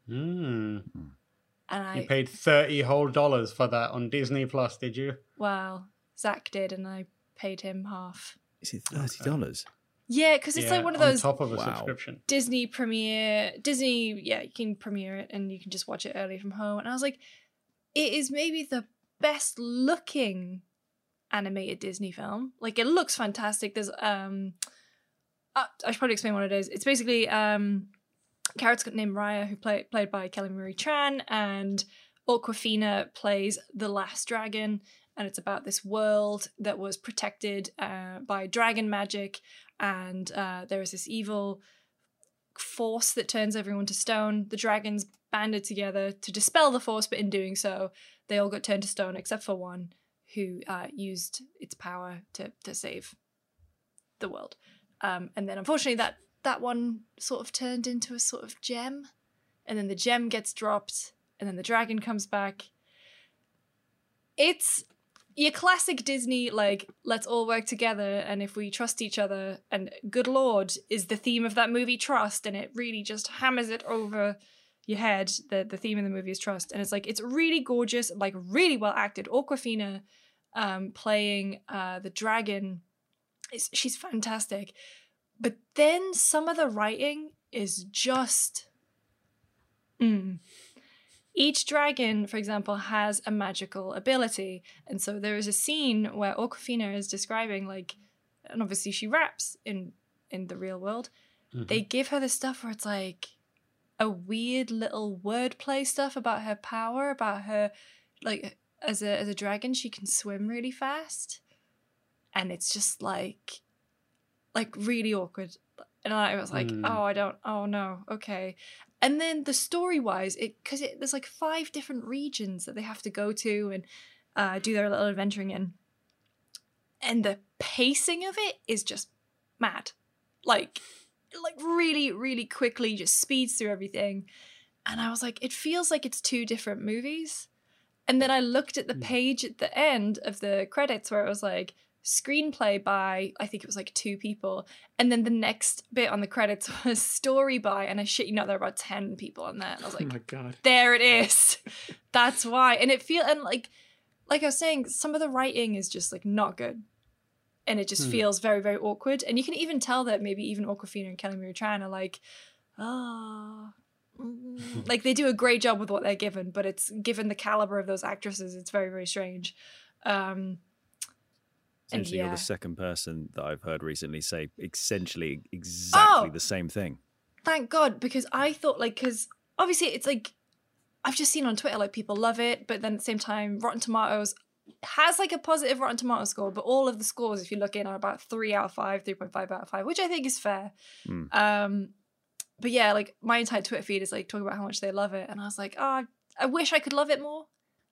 Mm. and I You paid thirty whole dollars for that on Disney Plus, did you? well, Zach did, and I paid him half. Is it thirty dollars? Yeah, because it's Yeah, like one of on those top of a Wow. subscription. Disney premiere. Disney, yeah, you can premiere it and you can just watch it early from home. And I was like, it is maybe the best looking animated Disney film. Like it looks fantastic. There's um, uh, I should probably explain what it is. It's basically um, a character named Raya who play, played by Kelly Marie Tran and Awkwafina plays the Last Dragon. And it's about this world that was protected uh, by dragon magic and uh, there is this evil force that turns everyone to stone. The dragons banded together to dispel the force, but in doing so, they all got turned to stone except for one who uh, used its power to to save the world. Um, and then, unfortunately, that that one sort of turned into a sort of gem, and then the gem gets dropped, and then the dragon comes back. It's your classic Disney, like, let's all work together and if we trust each other, and good lord is the theme of that movie, trust, and it really just hammers it over your head. The, the theme of the movie is trust. And it's like, it's really gorgeous, like, really well acted. Awkwafina um, playing uh, the dragon, she's fantastic. But then some of the writing is just. Mm each dragon, for example, has a magical ability. And so there is a scene where Awkwafina is describing like and obviously she raps in in the real world. Mhm. They give her this stuff where it's like a weird little wordplay stuff about her power, about her like as a as a dragon she can swim really fast. And it's just like like really awkward. And I was like, Mm. oh, I don't, oh no, okay. And then the story wise, it because it, there's like five different regions that they have to go to and uh, do their little adventuring in, and the pacing of it is just mad, like like really really quickly just speeds through everything, and I was like, it feels like it's two different movies. And then I looked at the Hmm. page at the end of the credits where it was like screenplay by I think it was like two people, and then the next bit on the credits [laughs] was story by, and I shit you not, there were about ten people on there. And I was oh like, my god. there it is. [laughs] That's why. And it feel and like like I was saying, some of the writing is just like not good. And it just Hmm. feels very, very awkward. And you can even tell that maybe even Awkwafina and Kelly Marie Tran are like, oh mm," [laughs] like they do a great job with what they're given, but it's given the caliber of those actresses, it's very, very strange. Um It's And. You're the second person that I've heard recently say essentially exactly Oh! the same thing. thank God, because I thought like because obviously it's like I've just seen on Twitter like people love it, but then at the same time, Rotten Tomatoes has like a positive Rotten Tomato score, but all of the scores, if you look in, are about three out of five, three point five out of five, which I think is fair. Mm. Um, but yeah, like my entire Twitter feed is like talking about how much they love it, and I was like, oh, I wish I could love it more.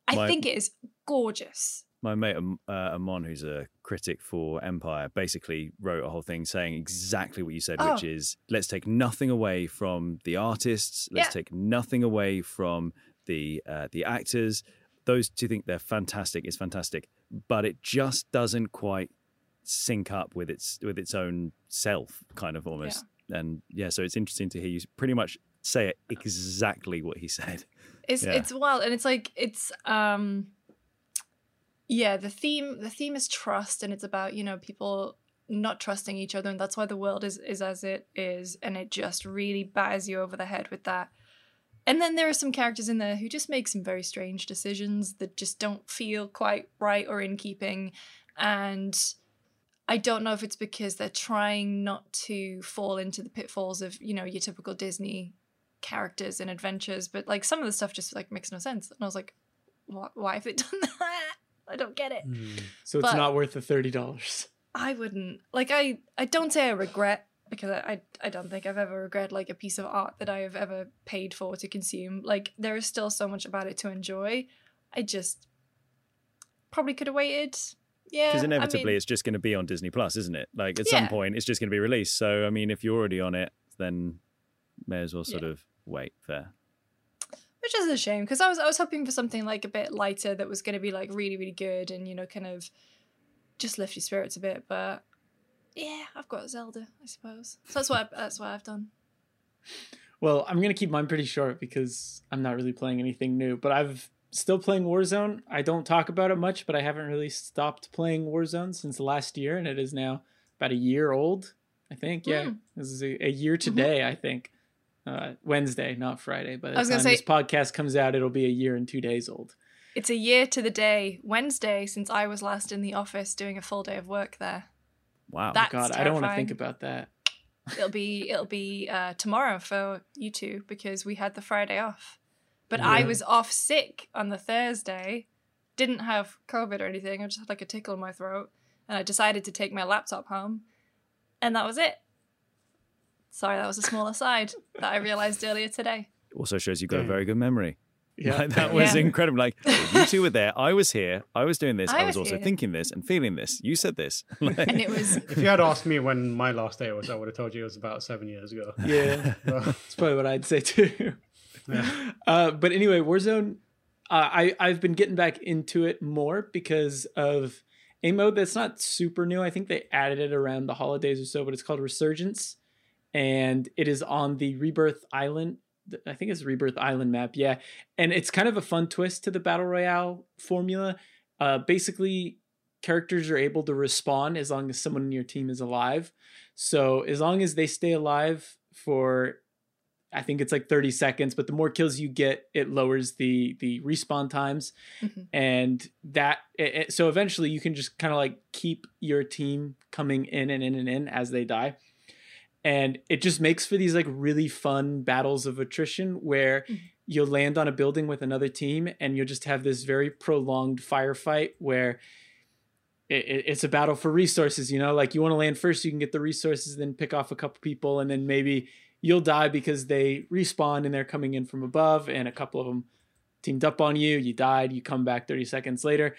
I My- think it is gorgeous. My mate uh, Amon, who's a critic for Empire, basically wrote a whole thing saying exactly what you said, which Oh. is let's take nothing away from the artists, let's Yeah. take nothing away from the uh, the actors. Those two think they're fantastic. It's fantastic, but it just doesn't quite sync up with its with its own self, kind of almost. And yeah, so it's interesting to hear you pretty much say it exactly what he said. It's Yeah. it's wild, and it's like it's um, yeah. The theme the theme is trust, and it's about you know people not trusting each other, and that's why the world is is as it is, and it just really batters you over the head with that. And then there are some characters in there who just make some very strange decisions that just don't feel quite right or in keeping, and I don't know if it's because they're trying not to fall into the pitfalls of you know your typical Disney characters and adventures, but like some of the stuff just like makes no sense. And I was like, why, why have they [laughs] done that? I don't get it. Hmm. So it's But- not worth the thirty dollars. I wouldn't like I I don't say I regret because I, I I don't think I've ever regret like a piece of art that I have ever paid for to consume. Like there is still so much about it to enjoy. I just probably could have waited. Yeah, Because I inevitably, mean, it's just going to be on Disney Plus, isn't it? Like at some point, it's just going to be released. So I mean, if you're already on it, then may as well sort Yeah. of wait. Fair. Which is a shame because I was I was hoping for something like a bit lighter that was going to be like really really good and you know kind of just lift your spirits a bit. But yeah, I've got Zelda, I suppose. So that's what I, that's what I've done. Well, I'm gonna keep mine pretty short because I'm not really playing anything new. But I've still playing Warzone. I don't talk about it much, but I haven't really stopped playing Warzone since last year, and it is now about a year old. I think. Yeah, Mm. this is a, a year today. I think. Uh, Wednesday, not Friday. By the I was time say- this podcast comes out, it'll be a year and two days old. It's a year to the day Wednesday since I was last in the office doing a full day of work there. Wow. That- God, That's I don't want to think about that. It'll be it'll be uh, tomorrow for you two because we had the Friday off. But I was off sick on the Thursday. Didn't have COVID or anything. I just had like a tickle in my throat, and I decided to take my laptop home, and that was it. Sorry, that was a small aside that I realized earlier today. also shows you've got a very good memory. Yeah, Like, that [laughs] was Yeah. incredible. Like you two were there. I was here. I was doing this. I I, was, was also here. thinking this and feeling this. You said this. [laughs] Like- And it was If you had asked me when my last day was, I would have told you it was about seven years ago. yeah. [laughs] That's probably what I'd say too. Yeah. Uh, but anyway, Warzone, uh, I I've been getting back into it more because of a mode that's not super new. I think they added it around the holidays or so, but it's called Resurgence, and it is on the Rebirth Island. I think it's Rebirth Island map, yeah. And it's kind of a fun twist to the battle royale formula. Uh, basically, characters are able to respawn as long as someone in your team is alive. So as long as they stay alive for I think it's like 30 seconds, but the more kills you get, it lowers the the respawn times, Mhm. and that it, it- so eventually you can just kind of like keep your team coming in and in and in as they die, and it just makes for these like really fun battles of attrition where Mhm. you'll land on a building with another team and you'll just have this very prolonged firefight where it, it- it's a battle for resources you know? Like you want to land first you can get the resources then pick off a couple people and then maybe you'll die because they respawn and they're coming in from above and a couple of them teamed up on you you died you come back 30 seconds later.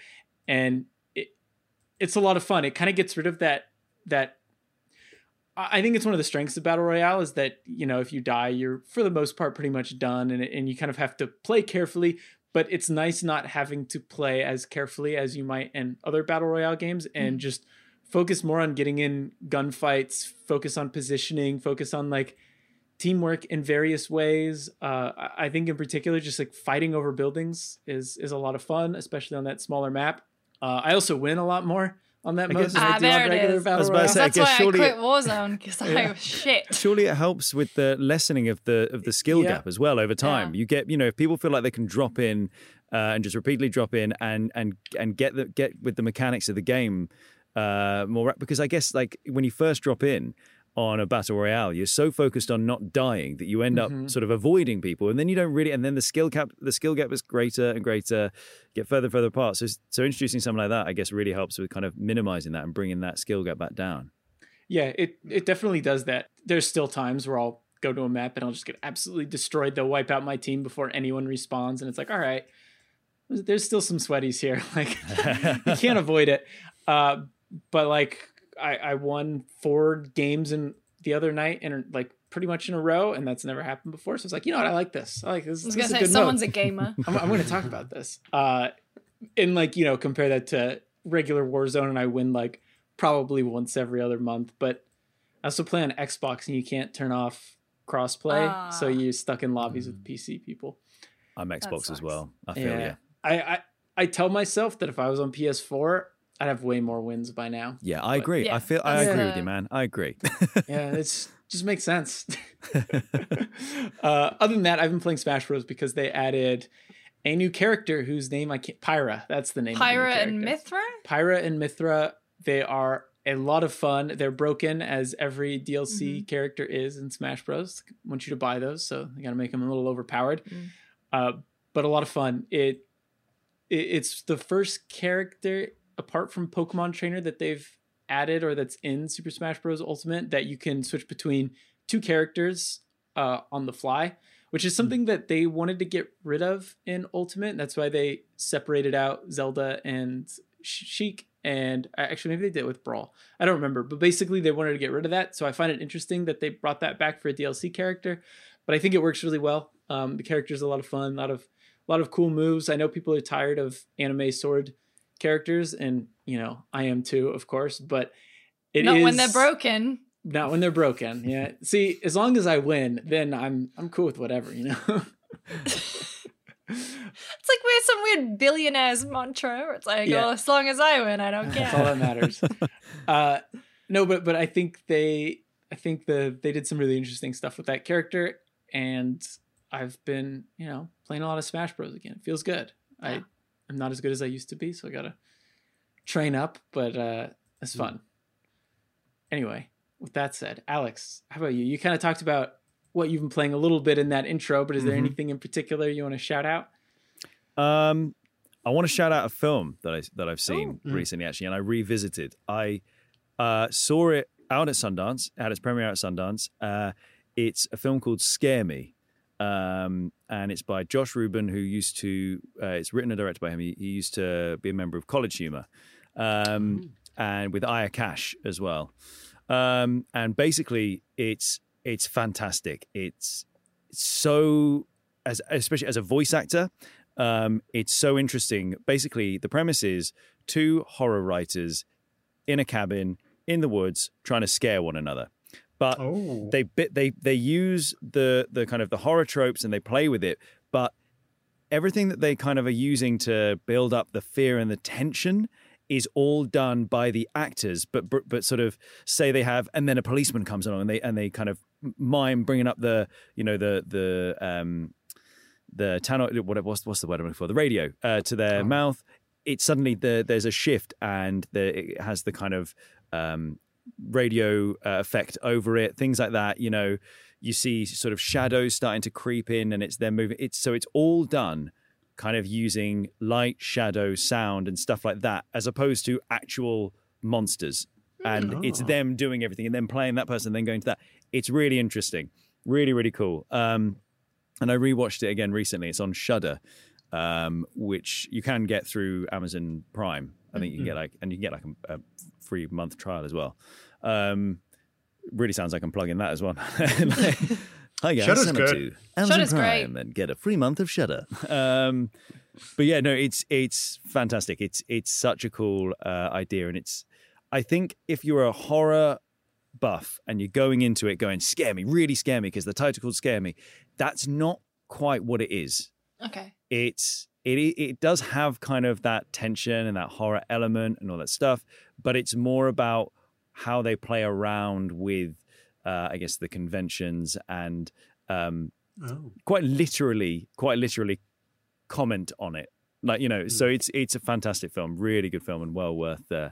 And it it's a lot of fun. It kind of gets rid of that that I think it's one of the strengths of battle royale is that you know if you die you're for the most part pretty much done and and you kind of have to play carefully but it's nice not having to play as carefully as you might in other battle royale games and just focus more on getting in gunfights focus on positioning focus on like teamwork in various ways. Uh, I- i think in particular just like fighting over buildings is is a lot of fun especially on that smaller map. Uh, i also win a lot more on that I mode guess- than Ah, there on it regular is. battle I was about to royale. say, I that's guess why I quit it- Warzone because I was shit. Surely it helps with the lessening of the of the skill Yeah. gap as well over time. Yeah. You get, you know, if people feel like they can drop in uh, and just repeatedly drop in and and and get the get with the mechanics of the game uh, more because I guess like when you first drop in on a battle royale, you're so focused on not dying that you end Mhm. up sort of avoiding people, and then you don't really. And then the skill cap, the skill gap is greater and greater, get further and further apart. So so introducing something like that, I guess, really helps with kind of minimizing that and bringing that skill gap back down. Yeah, it it definitely does that. There's still times where I'll go to a map and I'll just get absolutely destroyed. They'll wipe out my team before anyone responds, and it's like, all right, there's- there's still some sweaties here. [laughs] Like you can't avoid it. Uh, but like I, I won four games in the other night and like pretty much in a row, and that's never happened before. So it's like, you know what, I like this. I like this. I was this gonna say good mode. someone's a gamer. [laughs] I'm, I'm going to talk about this. Uh, and like you know, compare that to regular Warzone, and I win like probably once every other month. But I also play on Xbox, and you can't turn off crossplay, so Ah. you're stuck in lobbies with PC people. I'm Xbox as well. I feel Yeah. you. I, I I tell myself that if I was on PS4, I'd have way more wins by now. Yeah, I But- agree. Yeah, I feel I that's agree the- with you, man. I agree. [laughs] yeah, it's just makes sense. [laughs] [laughs] uh, other than that, I've been playing Smash Bros because they added a new character whose name I can't. Pyra. That's the name. of the Pyra and. Mythra? Pyra and Mythra, they are a lot of fun. They're broken as every DLC character is in Smash Bros. I want you to buy those, so you got to make them a little overpowered. Mm. Uh, but a lot of fun. It, it it's the first character apart from Pokemon Trainer that they've added or that's in Super Smash Bros. Ultimate that you can switch between two characters uh, on the fly, which is something that they wanted to get rid of in Ultimate. That's why they separated out Zelda and Sheik. And uh, actually, maybe they did it with Brawl. I don't remember, but basically, they wanted to get rid of that. So I find it interesting that they brought that back for a DLC character. But I think it works really well. Um, the characters a lot of fun, a lot of a lot of cool moves. I know people are tired of anime sword characters, and you know I am too, of course. But it Not when is- they're broken. Not when they're broken. Yeah. [laughs] See, as long as I win, then I'm I'm cool with whatever. You know. [laughs] [laughs] It's like we're some weird billionaire's mantra. Where it's like, Yeah. oh, as long as I win, I don't care. That's all that matters. uh, no, but but I think they I think the they did some really interesting stuff with that character, and I've been you know playing a lot of Smash Bros again. It feels good. I Yeah. I'm not as good as I used to be, so I gotta train up. But uh, it's fun. Anyway, with that said, Alex, how about you? You kind of talked about what you've been playing a little bit in that intro, but is there Mhm. anything in particular you want to shout out? Um, I want to shout out a film that I that I've seen Oh. Mm. recently, actually, and I revisited. I uh, saw it out at Sundance, had its premiere at Sundance. Uh, it's a film called Scare Me, um, and it's by Josh Ruben, who used to. Uh, it's written and directed by him. He, he used to be a member of College Humor, um, and with Aya Cash as well. Um, and basically, it's it's fantastic. It's so as especially as a voice actor um, it's so interesting. Basically, the premise is two horror writers in a cabin in the woods trying to scare one another. But Oh, they bit they they use the the kind of the horror tropes and they play with it, but everything that they kind of are using to build up the fear and the tension is all done by the actors but but, but sort of say they have and then a policeman comes along and they and they kind of mime bringing up the you know the the um the tannoy what what's what's the word I'm looking for? The radio uh, to their Oh. mouth. It suddenly the, there's a shift and the, it has the kind of um, radio uh, effect over it, things like that. You know, you see sort of shadows starting to creep in, and it's then moving. It's so it's all done kind of using light, shadow, sound, and stuff like that, as opposed to actual monsters. And it's Oh. them doing everything, and then playing that person, then going to that. It's really interesting, really, really cool. Um, and I rewatched it again recently. It's on Shudder, um, which you can get through Amazon Prime. I think you can get like, and you can get like a, a free month trial as well. Um, really sounds like I'm plugging that as well. [laughs] Like, Hi guys, Shudder's sign up good. to Amazon Shudder's great. Prime and get a free month of Shudder. Um, but yeah, no, it's it's fantastic. It's it's such a cool uh, idea, and it's I think if you're a horror buff and you're going into it going scare me, really scare me because the title called scare me, that's not quite what it is Okay. it's it it does have kind of that tension and that horror element and all that stuff, but it's more about how they play around with, uh, I guess, the conventions and um, oh. quite literally, quite literally comment on it. Like you know, so it's it's a fantastic film, really good film, and well worth uh,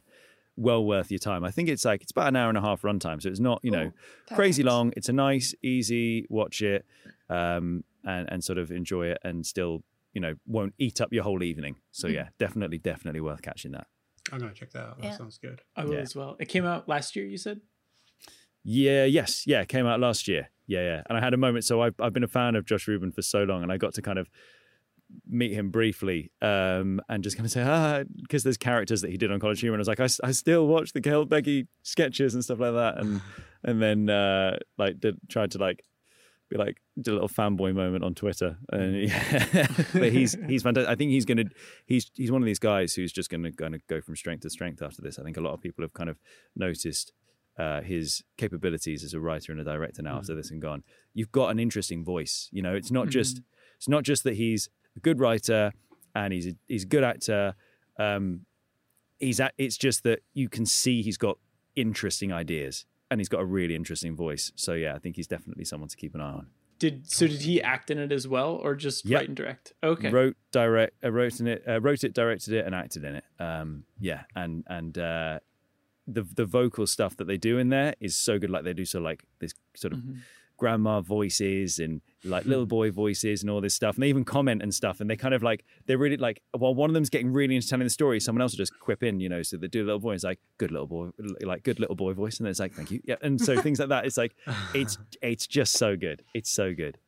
well worth your time. I think it's like it's about an hour and a half runtime, so it's not you know Ooh, crazy long. It's a nice, easy watch it, um, and and sort of enjoy it, and still you know won't eat up your whole evening. So Mm. yeah, definitely, definitely worth catching that. I'm gonna check that out. That Yeah. sounds good. I will Yeah. as well. It came out last year. You said. Yeah, yes, yeah, it came out last year. Yeah, yeah, and I had a moment. So I've I've been a fan of Josh Ruben for so long, and I got to kind of meet him briefly um, and just kind of say ah because there's characters that he did on College Humor and I was like I, I still watch the Gail Becky sketches and stuff like that and and then uh, like did tried to like be like did a little fanboy moment on Twitter. And yeah. [laughs] but he's [laughs] he's fantastic I think he's gonna he's he's one of these guys who's just gonna gonna go from strength to strength after this. I think a lot of people have kind of noticed uh, his capabilities as a writer and a director now after this and gone. You've got an interesting voice. You know it's not just it's not just that he's a good writer and he's a, he's a good actor. Um, he's at, it's just that you can see he's got interesting ideas and he's got a really interesting voice. So yeah, I think he's definitely someone to keep an eye on. Did so? Did he act in it as well, or just Yep. write and direct? Okay. Wrote direct, uh, wrote in it, uh, wrote it, directed it, and acted in it. Um, yeah, and and uh, the the vocal stuff that they do in there is so good. Like they do so like this sort of Mhm. Grandma voices and like little hmm. boy voices and all this stuff. And they even comment and stuff. And they kind of like, they're really like, while one of them's getting really into telling the story, someone else will just quip in, you know, so they do a little voice like, good little boy, like good little boy voice. And then it's like, thank you. Yeah. And so things like that. It's like, it's, [laughs] it's just so good. It's so good.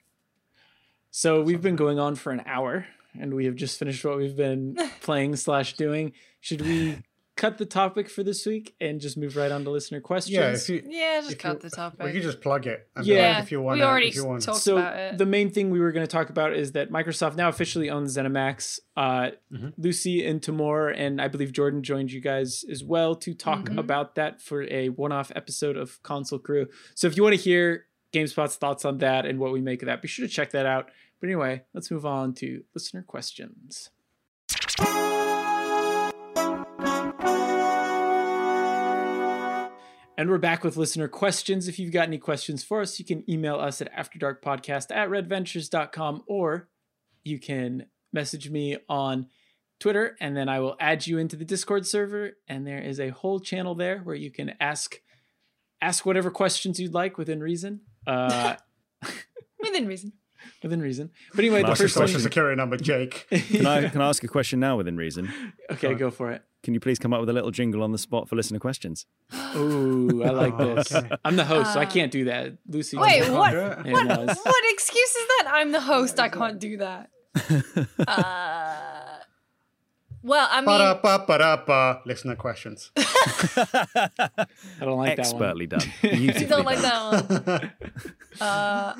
So we've been going on for an hour, and we have just finished what we've been [laughs] playing slash doing. Should we cut the topic for this week and just move right on to listener questions. Yeah, if you, Yeah, just if cut you- the topic. we could just plug it. and be Yeah. like, if you want, we already if you want. talked so about it. the main thing we were going to talk about is that Microsoft now officially owns ZeniMax. Uh, Mhm. Lucy and Tamoor and I believe Jordan joined you guys as well to talk Mhm. about that for a one-off episode of Console Crew. So if you want to hear GameSpot's thoughts on that and what we make of that, be sure to check that out. But anyway, let's move on to listener questions. And we're back with listener questions. If you've got any questions for us, you can email us at afterdarkpodcast at redventures.com or you can message me on Twitter and then I will add you into the Discord server. And there is a whole channel there where you can ask ask whatever questions you'd like within reason. Uh, [laughs] Within reason. [laughs] within reason. But anyway, Can I the ask a first one. Social security number, Jake. [laughs] Can I can I ask a question now within reason? okay, go for it. Can you please come up with a little jingle on the spot for listener questions? Ooh, I like Oh, this. okay. I'm the host, so I Uh, can't do that. Lucy. Wait, can- what? Yeah. Yeah, no, it's- What excuse is that? I'm the host. I can't do that. [laughs] Uh, well, I mean, Ba-da-ba-ba-da-ba. Listener questions. [laughs] I don't like that one. Expertly done. [laughs] you don't like done. that one. Uh,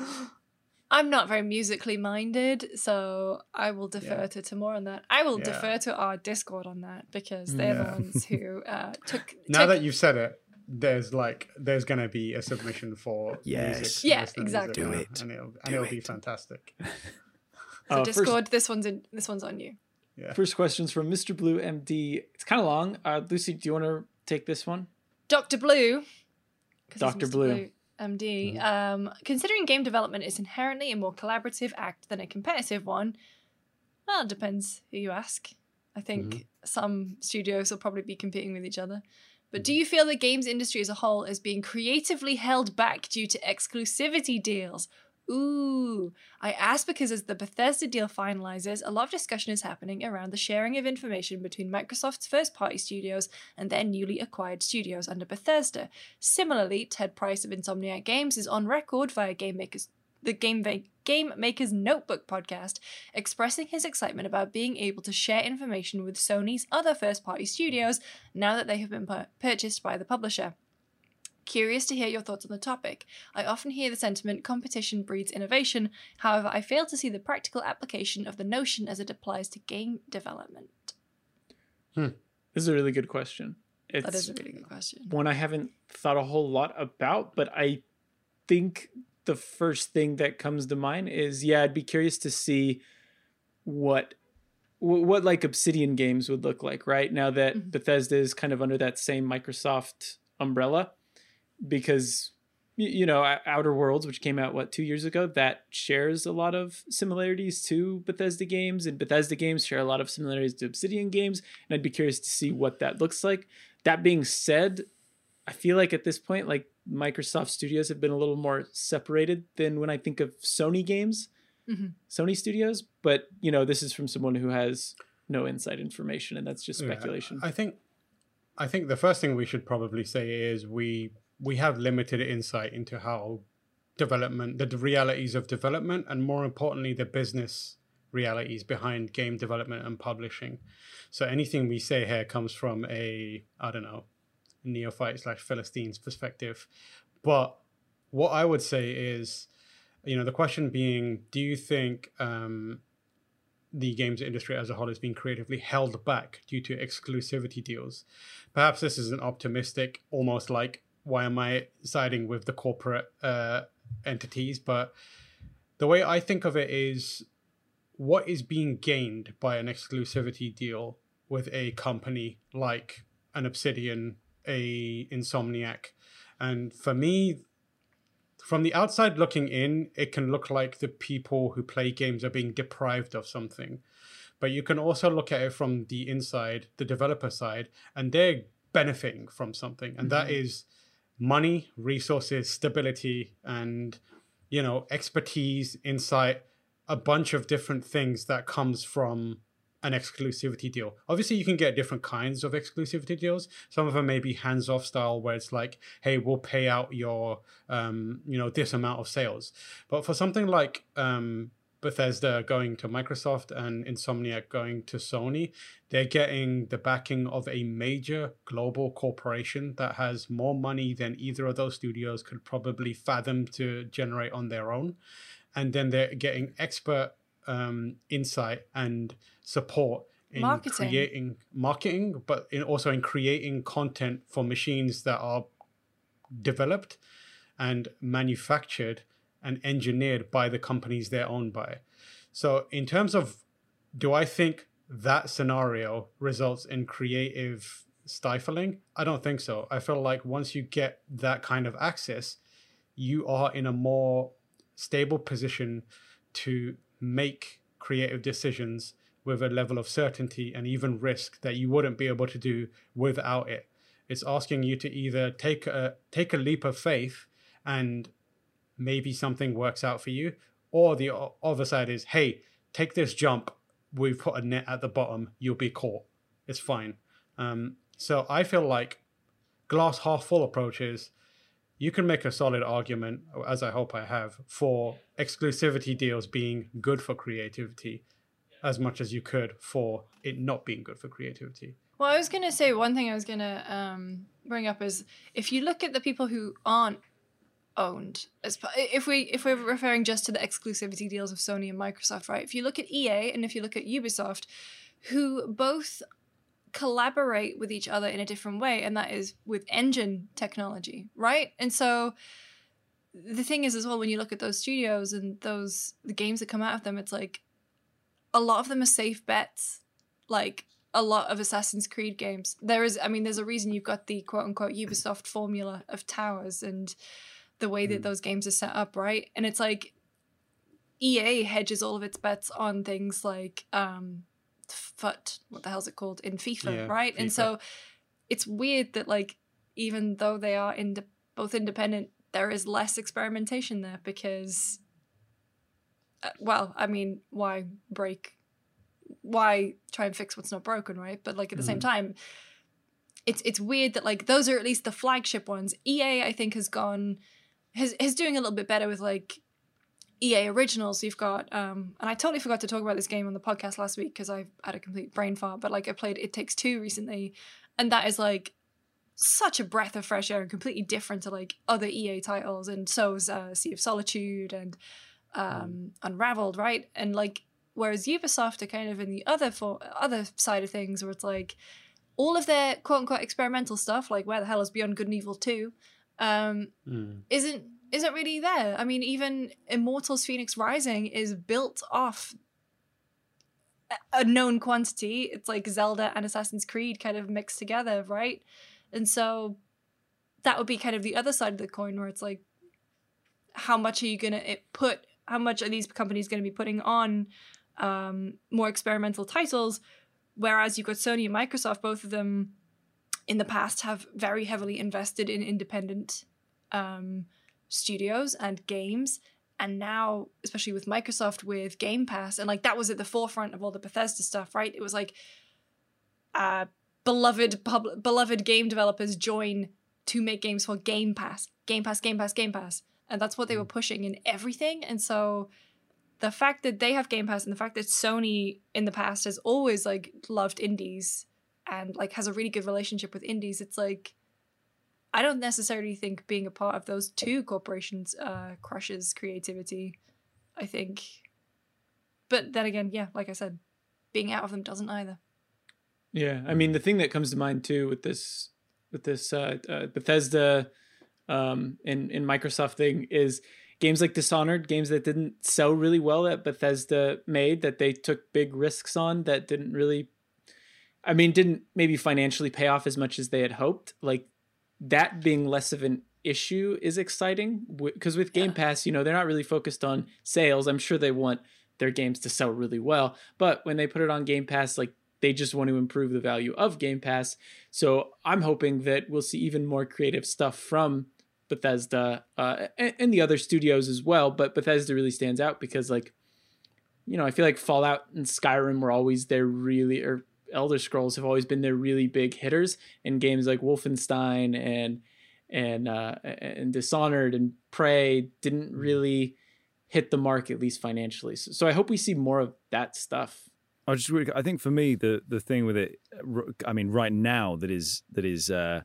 I'm not very musically minded, so I will defer Yeah. to Tamoor on that. I will Yeah. defer to our Discord on that because they're the ones who uh, took. now took- that you've said it, there's like there's gonna be a submission for Yes. music, Yeah, exactly. Do it. and it'll, and it'll be fantastic. [laughs] [laughs] so Uh, first- Discord. This one's in. This one's on you. Yeah. First question's from Mr. Blue MD. It's kind of long. Uh, Lucy, do you want to take this one? Doctor Blue. Dr. Mr. Blue. MD. Um, considering game development is inherently a more collaborative act than a competitive one, well, it depends who you ask. I think some studios will probably be competing with each other. But do you feel the games industry as a whole is being creatively held back due to exclusivity deals? Ooh, I ask because as the Bethesda deal finalizes, a lot of discussion is happening around the sharing of information between Microsoft's first party studios and their newly acquired studios under Bethesda. Similarly, Ted Price of Insomniac Games is on record via Game Makers the Game, Va- Game Maker's Notebook podcast, expressing his excitement about being able to share information with Sony's other first party studios now that they have been pur- purchased by the publisher. Curious to hear your thoughts on the topic. I often hear the sentiment competition breeds innovation, however, I fail to see the practical application of the notion as it applies to game development. Hmm. This is a really good question. It's That is a really good question. one I haven't thought a whole lot about, but I think the first thing that comes to mind is yeah, I'd be curious to see what wh- what like Obsidian games would look like, right? Now that Mhm. Bethesda is kind of under that same Microsoft umbrella because you know, Outer Worlds, which came out what two years ago, that shares a lot of similarities to Bethesda games, and Bethesda games share a lot of similarities to Obsidian games, and I'd be curious to see what that looks like. That being said, I feel like at this point, like Microsoft Studios have been a little more separated than when I think of Sony games, Mhm. Sony Studios. But you know, this is from someone who has no inside information, and that's just Yeah, speculation. I think I think the first thing we should probably say is we we have limited insight into how development the realities of development and more importantly the business realities behind game development and publishing. So anything we say here comes from a I don't know neophyte slash Philistine's perspective. But what I would say is, you know, the question being, do you think um, the games industry as a whole is being creatively held back due to exclusivity deals? Perhaps this is an optimistic, almost like, why am I siding with the corporate uh, entities? But the way I think of it is, what is being gained by an exclusivity deal with a company like an Obsidian, a Insomniac? And for me, from the outside looking in, it can look like the people who play games are being deprived of something. But you can also look at it from the inside, the developer side, and they're benefiting from something. And that mm-hmm. is money, resources, stability, and you know, expertise, insight, a bunch of different things that comes from an exclusivity deal. Obviously, you can get different kinds of exclusivity deals. Some of them may be hands-off style, where it's like, "Hey, we'll pay out your, um, you know, this amount of sales." But for something like um, Bethesda going to Microsoft and Insomniac going to Sony, they're getting the backing of a major global corporation that has more money than either of those studios could probably fathom to generate on their own. And then they're getting expert um, insight and support in Marketing. creating marketing, but in also in creating content for machines that are developed and manufactured and engineered by the companies they're owned by. So, in terms of do I think that scenario results in creative stifling? I don't think so. I feel like once you get that kind of access, you are in a more stable position to make creative decisions with a level of certainty and even risk that you wouldn't be able to do without it. It's asking you to either take a take a leap of faith and maybe something works out for you, or the other side is, hey, take this jump. We've put a net at the bottom. You'll be caught. It's fine. Um, so I feel like glass half full approach is you can make a solid argument, as I hope I have, for exclusivity deals being good for creativity as much as you could for it not being good for creativity. Well, I was gonna say one thing I was gonna um, bring up is if you look at the people who aren't owned, as if we if we're referring just to the exclusivity deals of Sony and Microsoft, right? If you look at EA and if you look at Ubisoft, who both collaborate with each other in a different way, and that is with engine technology, right? And so the thing is as well when you look at those studios and those the games that come out of them, it's like a lot of them are safe bets. Like a lot of Assassin's Creed games. There is, I mean, there's a reason you've got the quote unquote Ubisoft formula of towers and the way that Mm. those games are set up, right? And it's like EA hedges all of its bets on things like um FUT, what the hell's it called in FIFA, Yeah, right? And so it's weird that like even though they are in both independent, there is less experimentation there because uh, well, I mean, why break why try and fix what's not broken, right? But like at the same time, it's it's weird that like those are at least the flagship ones. EA I think has gone has is doing a little bit better with like EA originals. You've got um and I totally forgot to talk about this game on the podcast last week because I had a complete brain fart, but like I played It Takes Two recently, and that is like such a breath of fresh air and completely different to like other EA titles and so is uh, Sea of Solitude and um Unraveled, right? And like whereas Ubisoft are kind of in the other for other side of things where it's like all of their quote unquote experimental stuff, like where the hell is Beyond Good and Evil 2, um, Mm. isn't isn't really there. I mean, even Immortals Phoenix Rising is built off a- known quantity. It's like Zelda and Assassin's Creed kind of mixed together, right? And so that would be kind of the other side of the coin where it's like how much are you going to put how much are these companies going to be putting on um, more experimental titles whereas you've got Sony and Microsoft both of them in the past have very heavily invested in independent um, studios and games and now especially with microsoft with game pass and like that was at the forefront of all the bethesda stuff right? It was like uh beloved pub- beloved game developers join to make games for game pass. Game pass game pass game pass. And that's what they were pushing in everything and so the fact that they have game pass and the fact that sony in the past has always like loved indies and like has a really good relationship with indies it's like don't necessarily think being a part of those two corporations uh, crushes creativity. I think, but then again, yeah, like I said, being out of them doesn't either. Yeah, I mean the thing that comes to mind too with this with this uh, uh, Bethesda um, and and Microsoft thing is games like Dishonored, games that didn't sell really well that Bethesda made that they took big risks on that didn't really, I mean, didn't maybe financially pay off as much as they had hoped. Like that being less of an issue is exciting because with Game Yeah. Pass, you know, they're not really focused on sales. I'm sure they want their games to sell really well, but when they put it on Game Pass, like they just want to improve the value of Game Pass. So I'm hoping that we'll see even more creative stuff from Bethesda uh, and, and the other studios as well. But Bethesda really stands out because, like, you know, I feel like Fallout and Skyrim were always their really, or Elder Scrolls have always been their really big hitters. And games like Wolfenstein and and uh, and Dishonored and Prey didn't really hit the mark at least financially. So, so I hope we see more of that stuff. I just really, I think for me the the thing with it, I mean, right now that is that is uh,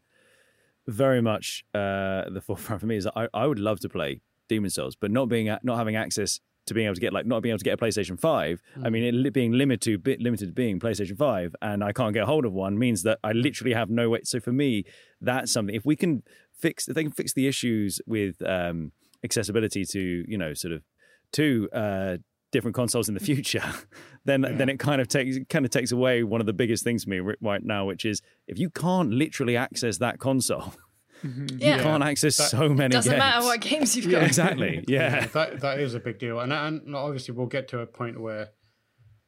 very much uh, the [laughs] forefront for me is I, I would love to play Demon's Souls, but not being not having access to being able to get like not being able to get a PlayStation Five. Mm. I mean, it being limited to limited to being PlayStation Five, and I can't get a hold of one means that I literally have no way. So for me, that's something. If we can fix, if they can fix the issues with um, accessibility to you know sort of to uh, different consoles in the future, [laughs] then yeah. then it kind of takes kind of takes away one of the biggest things for me right now, which is if you can't literally access that console. Mm-hmm. You can't access that, so many. Games doesn't games. matter what games you've got. Yeah, exactly. [laughs] Yeah. yeah, that that is a big deal, and and obviously we'll get to a point where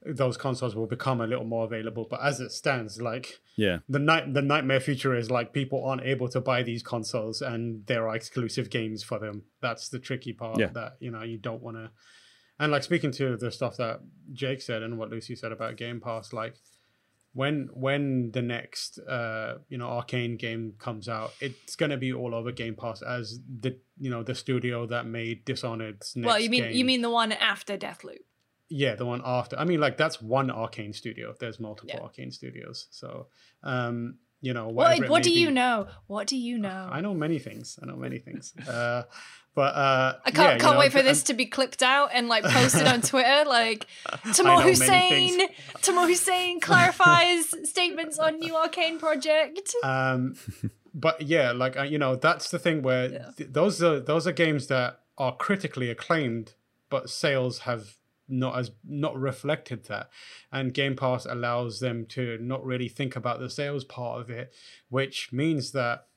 those consoles will become a little more available. But as it stands, like yeah, the night the nightmare future is like people aren't able to buy these consoles, and there are exclusive games for them. That's the tricky part. Yeah. That you know you don't want to and like speaking to the stuff that Jake said and what Lucy said about Game Pass, like when when the next uh you know Arkane game comes out, it's gonna be all over Game Pass as the you know the studio that made Dishonored's next Well, you mean game. you mean the one after Deathloop? Yeah, the one after. I mean, like that's one Arkane studio. There's multiple yeah. Arkane studios, so um you know what what do be. you know what do you know i know many things i know many things [laughs] uh but uh i can't, yeah, can't know, wait for this to be clipped out and like posted on [laughs] twitter like Tamoor Hussain, Tamoor Hussain [laughs] clarifies statements on new Arkane project. Um but yeah like uh, you know that's the thing where yeah. th- those are those are games that are critically acclaimed but sales have not as not reflected that. And game pass allows them to not really think about the sales part of it which means that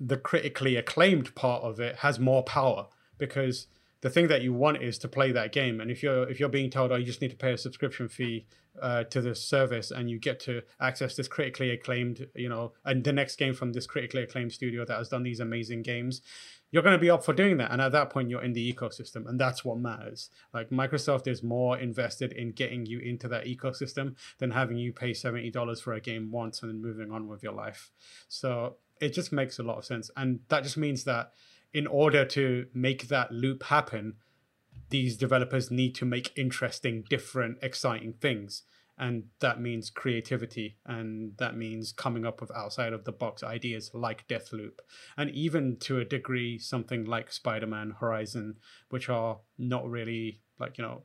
the critically acclaimed part of it has more power because the thing that you want is to play that game and if you're if you're being told oh you just need to pay a subscription fee uh, to this service and you get to access this critically acclaimed you know and the next game from this critically acclaimed studio that has done these amazing games you're going to be up for doing that. And at that point, you're in the ecosystem, and that's what matters. Like Microsoft is more invested in getting you into that ecosystem than having you pay $70 for a game once and then moving on with your life. So it just makes a lot of sense. And that just means that in order to make that loop happen, these developers need to make interesting, different, exciting things. And that means creativity and that means coming up with outside of the box ideas like deathloop. And even to a degree something like spider-man horizon which are not really like you know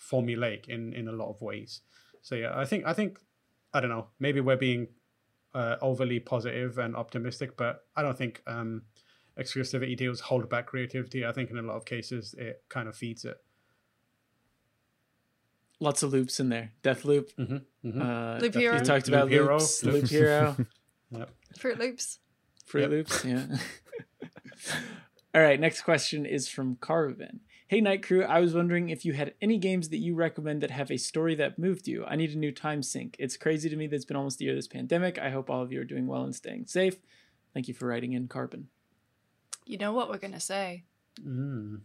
formulaic in in a lot of ways. So yeah i think i think i don't know maybe we're being uh, overly positive and optimistic but i don't think um exclusivity deals hold back creativity i think in a lot of cases it kind of feeds it lots of loops in there. Death Loop. Mm-hmm, mm-hmm. Uh, Loop Hero. You talked about Loop loops. Loop [laughs] Hero. yep. Fruit Loops. Fruit yep. Loops. Yeah. [laughs] All right. Next question is from Carvin. Hey, Night Crew. I was wondering if you had any games that you recommend that have a story that moved you. I need a new time sink. It's crazy to me that it's been almost a year this pandemic. I hope all of you are doing well and staying safe. Thank you for writing in, Carbon. You know what we're gonna say. Mm.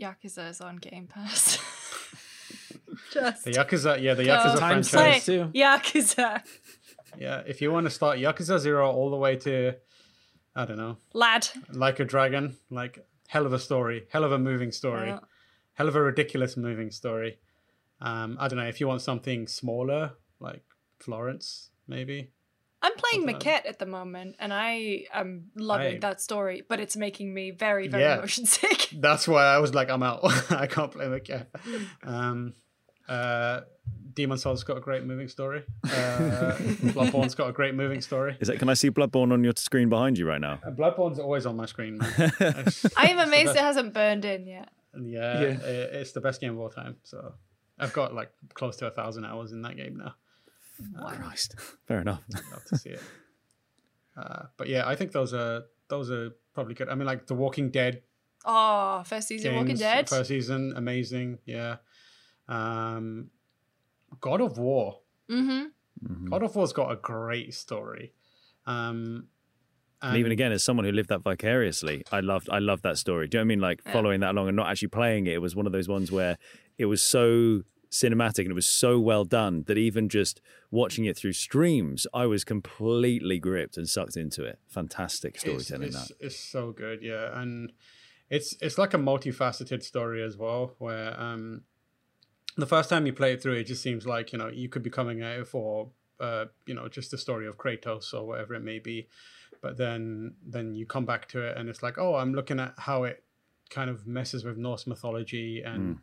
Yakuza is on Game Pass. [laughs] Just the Yakuza, yeah, the Yakuza franchise too. Yakuza. Yeah, if you want to start Yakuza Zero all the way to, I don't know, lad, like a dragon, like hell of a story, hell of a moving story, yeah. hell of a ridiculous moving story. Um, I don't know if you want something smaller, like Florence, maybe. I'm playing Maquette at the moment, and I am loving I, that story, but it's making me very, very yeah, motion sick. That's why I was like, I'm out. [laughs] I can't play Maquette. [laughs] Um, uh, Demon's Souls got a great moving story. Uh, [laughs] Bloodborne's got a great moving story. Is it? Can I see Bloodborne on your screen behind you right now? Uh, Bloodborne's always on my screen. [laughs] I am amazed it hasn't burned in yet. Yeah, yeah, it's the best game of all time. So I've got like close to a thousand hours in that game now. Wow. Christ, fair enough. love to see it. [laughs] Uh, but yeah, I think those are those are probably good. I mean, like The Walking Dead. Oh, first season games, Walking Dead. First season, amazing. Yeah. Um, God of War. Mm-hmm. Mm-hmm. God of War's got a great story. Um, and, and, even again, as someone who lived that vicariously, I loved I loved that story. Do you know what I mean? Like following that along and not actually playing it. It was one of those ones where it was so cinematic and it was so well done that even just watching it through streams, I was completely gripped and sucked into it. Fantastic storytelling. It's, it's, that it's so good, yeah, and it's it's like a multifaceted story as well, where um, the first time you play it through, it just seems like you know you could be coming at it for uh, you know just the story of Kratos or whatever it may be, but then then you come back to it and it's like oh I'm looking at how it kind of messes with Norse mythology and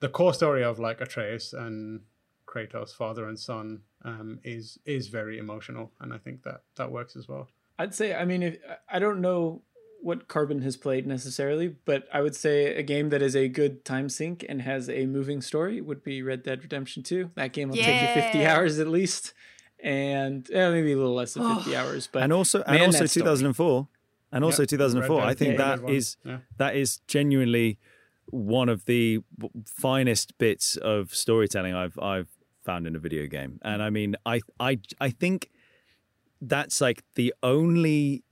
the core story of like Atreus and Kratos, father and son, um, is is very emotional, and I think that that works as well. I'd say, I mean, if I don't know what Carbon has played necessarily, but I would say a game that is a good time sink and has a moving story would be Red Dead Redemption 2. That game will take you 50 hours at least, and eh, maybe a little less than 50 Oh. hours. But and also and also that story. 2004 and also Yep. 2004 Red i think yeah, that Red Dead is one. Yeah. that is genuinely one of the finest bits of storytelling i've i've found in a video game and i mean i i i think that's like the only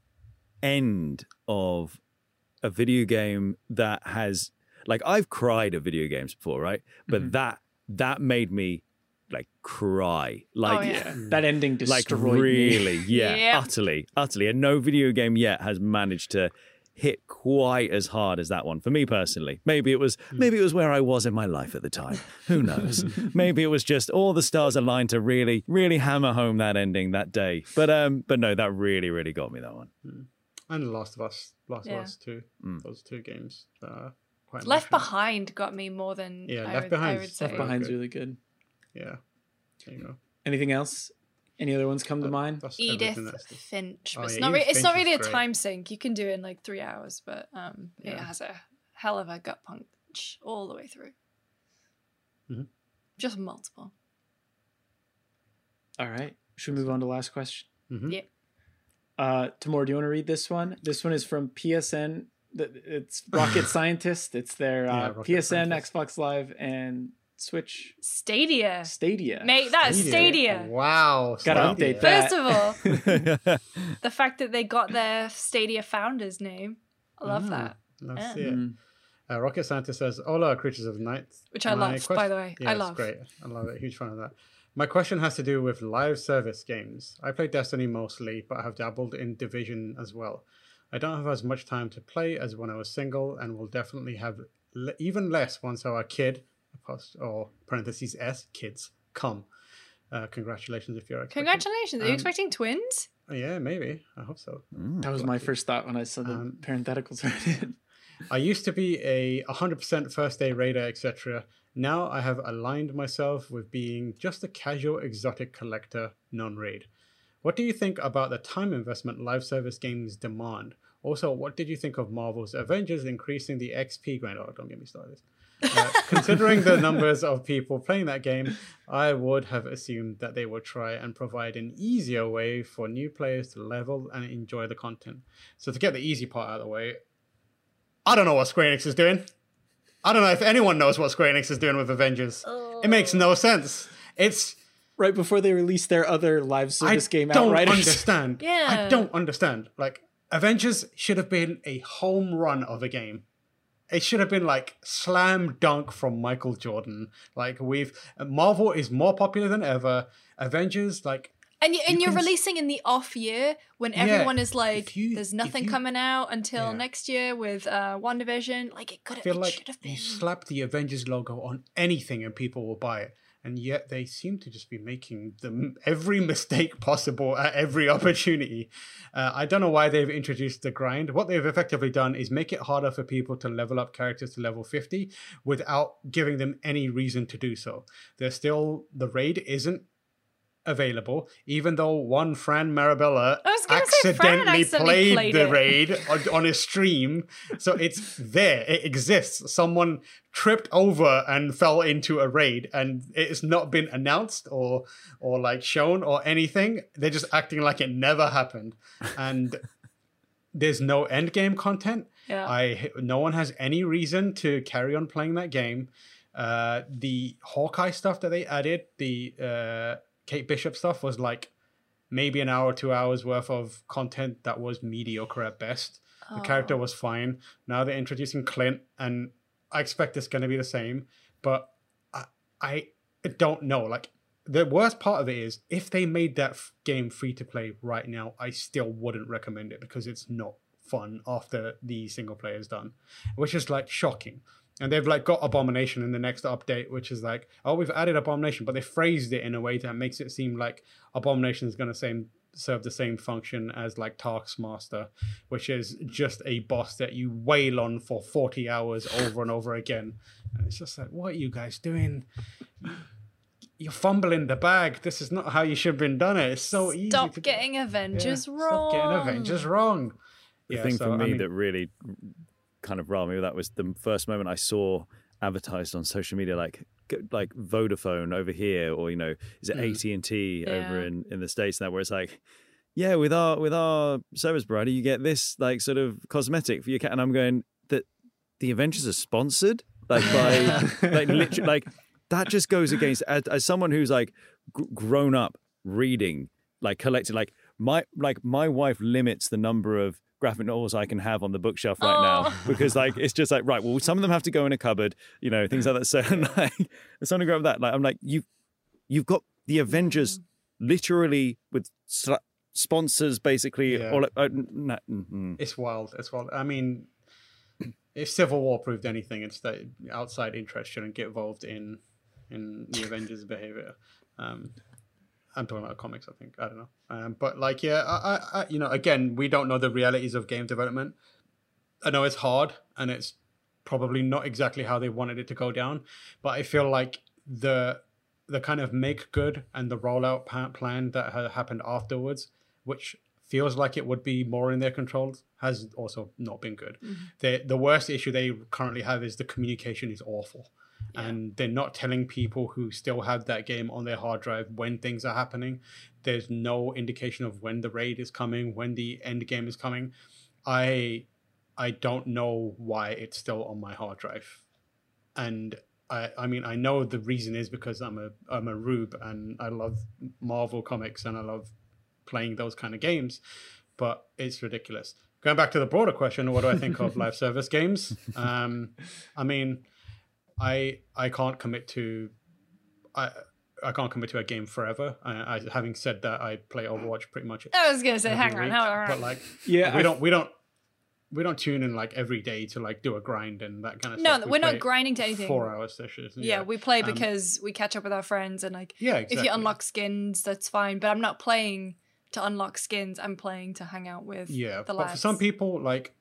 end of a video game that has like i've cried at video games before right? But Mhm. that that made me like cry. Like Oh, yeah. yeah, that ending like destroyed me. Like, really yeah, Yeah. utterly utterly. And no video game yet has managed to hit quite as hard as that one for me personally. Maybe it was maybe it was where i was in my life at the time. Who [laughs] knows? Maybe it was just all the stars aligned to really really hammer home that ending that day. But um but no that really really got me that one And The Last of Us, Last Yeah. of Us Two, Mm. those two games. that are quite Left emotional. Behind got me more than Yeah, I Left would, Behind I is say. Left Behind. Behind's really good. Yeah, there you go. Anything else? Any other ones come to mind? Edith everything that's the- Finch. Oh, it's yeah, not. Re- Edith it's not really a great. time sink. You can do it in like three hours, but um, it has a hell of a gut punch all the way through. Mhm. Just multiple. All right. Should we move on to last question? Mhm. Yeah. Uh, Tamoor, do you want to read this one? This one is from PSN. It's Rocket [laughs] Scientist. It's their uh, Rocket PSN, Scientist. Xbox Live, and Switch Stadia. Stadia. Mate, that's Stadia. Wow. Gotta Stadia. update that. First of all, [laughs] [laughs] the fact that they got their Stadia founder's name. I love Mm, that. Let's Yeah. see it. Mm. Uh, Rocket Scientist says, All Hola, creatures of night. Which I My love, by the way. Yeah, I love. great. I love it. Huge fan of that. My question has to do with live service games. I play Destiny mostly, but I have dabbled in Division as well. I don't have as much time to play as when I was single, and will definitely have le- even less once our kid, apos- or parentheses S, kids, come. Uh, congratulations if you're expecting. Congratulations. Are you Um, expecting twins? Yeah, maybe. I hope so. Mm. That was my first thought when I saw the Um, parentheticals [laughs] written. I used to be a 100% first day raider, etc. Now I have aligned myself with being just a casual exotic collector, non raid. What do you think about the time investment live service games demand? Also, what did you think of Marvel's Avengers increasing the XP grind? Oh, don't get me started. Uh, [laughs] considering the numbers of people playing that game, I would have assumed that they would try and provide an easier way for new players to level and enjoy the content. So, to get the easy part out of the way, I don't know what Square Enix is doing. I don't know if anyone knows what Square Enix is doing with Avengers. It makes no oh. sense. It's right before they release their other live I service game album, [laughs] I don't Outriders. understand. Yeah. I don't understand. Like Avengers should have been a home run of a game. It should have been like slam dunk from Michael Jordan. Like we've Marvel is more popular than ever. Avengers like And, you, and you s- releasing in the off year when Yeah, everyone is like, you- there's nothing you- coming out until Yeah. next year with uh, One Division. Like it could have, like should have you been. slap the Avengers logo on anything and people will buy it. And yet they seem to just be making the, every [laughs] mistake possible at every [laughs] opportunity. Uh, I don't know why they've introduced the grind. What they've effectively done is make it harder for people to level up characters to level 50 without giving them any reason to do so. There's still, the raid isn't available, even though one Fran Mirabella I was gonna say Fran accidentally accidentally played, played the it. raid on, on his stream. So it's there, it exists. Someone tripped over and fell into a raid, and it's not been announced or or like shown or anything. They're just acting like it never happened, and [laughs] there's no end game content. Yeah. I no one has any reason to carry on playing that game. Uh, the Hawkeye stuff that they added, the uh, Kate Bishop stuff, was like maybe an hour, two hours worth of content that was mediocre at best. The character Oh. was fine. Now they're introducing Clint, and I expect it's going to be the same. But I, I don't know. Like the worst part of it is if they made that f- game free to play right now, I still wouldn't recommend it because it's not fun after the single player is done, which is like shocking. And they've like got Abomination in the next update, which is like, oh, we've added Abomination, but they phrased it in a way that makes it seem like Abomination is going to same serve the same function as like Taskmaster, which is just a boss that you wail on for 40 hours over and over again. And it's just like, what are you guys doing? You're fumbling the bag. This is not how you should have been done it. It's so easy. Stop getting Avengers wrong. Stop getting Avengers wrong. The Yeah, thing so, for I me mean- that really kind of me with that was the first moment I saw advertised on social media, like like Vodafone over here, or you know, is it Mm. AT and T over in in the states now, where it's like. Yeah, with our with our service provider, you get this like sort of cosmetic for your cat, and I'm going that the Avengers are sponsored like by [laughs] like literally like that just goes against as, as someone who's like gr- grown up reading like collected like my like my wife limits the number of graphic novels I can have on the bookshelf right now Oh. [laughs] because like it's just like right well some of them have to go in a cupboard you know things like that so [laughs] like it's something about that like I'm like you you've got the Avengers literally with sl- sponsors basically Yeah. or like, uh, n- n- n- mm. It's wild. It's wild. I mean, if Civil War proved anything, it's that outside interest shouldn't get involved in in the Avengers' behavior. Um, I'm talking about comics, I think. I don't know. Um, but like, yeah, I, I, I, you know, again, we don't know the realities of game development. I know it's hard, and it's probably not exactly how they wanted it to go down. But I feel like the the kind of make good and the rollout plan that ha- happened afterwards, which feels like it would be more in their control, has also not been good. The the worst issue they currently have is the communication is awful. And they're not telling people who still have that game on their hard drive when things are happening. There's no indication of when the raid is coming, when the end game is coming. I I don't know why it's still on my hard drive. And I, I mean I know the reason is because I'm a I'm a rube and I love Marvel comics and I love playing those kind of games, but it's ridiculous. Going back to the broader question, what do I think of [laughs] live service games? Um, I mean, I I can't commit to I I can't commit to a game forever. I, I having said that, I play Overwatch pretty much. I was gonna say, every hang on, hang on. but like Yeah, we I- don't we don't we don't tune in like every day to like do a grind and that kind of No, stuff. We we're not grinding to anything. Four hour sessions. yeah, we play Um, because we catch up with our friends and like yeah. Exactly. if you unlock skins, that's fine. But I'm not playing to unlock skins. I'm playing to hang out with Yeah, the but lads. for some people, like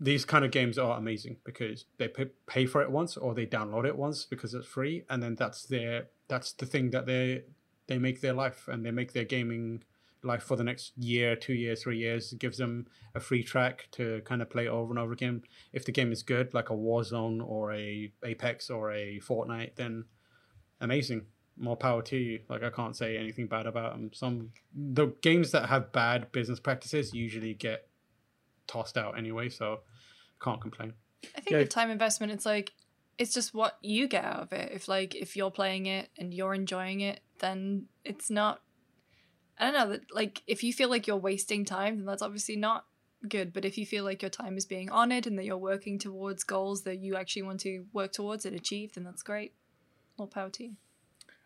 these kind of games are amazing because they pay, for it once or they download it once because it's free, and then that's their that's the thing that they they make their life and they make their gaming life for the next year, two years, three years. It gives them a free track to kind of play over and over again. If the game is good, like a Warzone or a Apex or a Fortnite, then amazing. More power to you. Like I can't say anything bad about them. Some the games that have bad business practices usually get tossed out anyway, so can't complain. I think Yeah. the time investment, it's like it's just what you get out of it. If like if you're playing it and you're enjoying it, then it's not. I don't know that like if you feel like you're wasting time, then that's obviously not good. But if you feel like your time is being honored and that you're working towards goals that you actually want to work towards and achieve, then that's great. More power to you.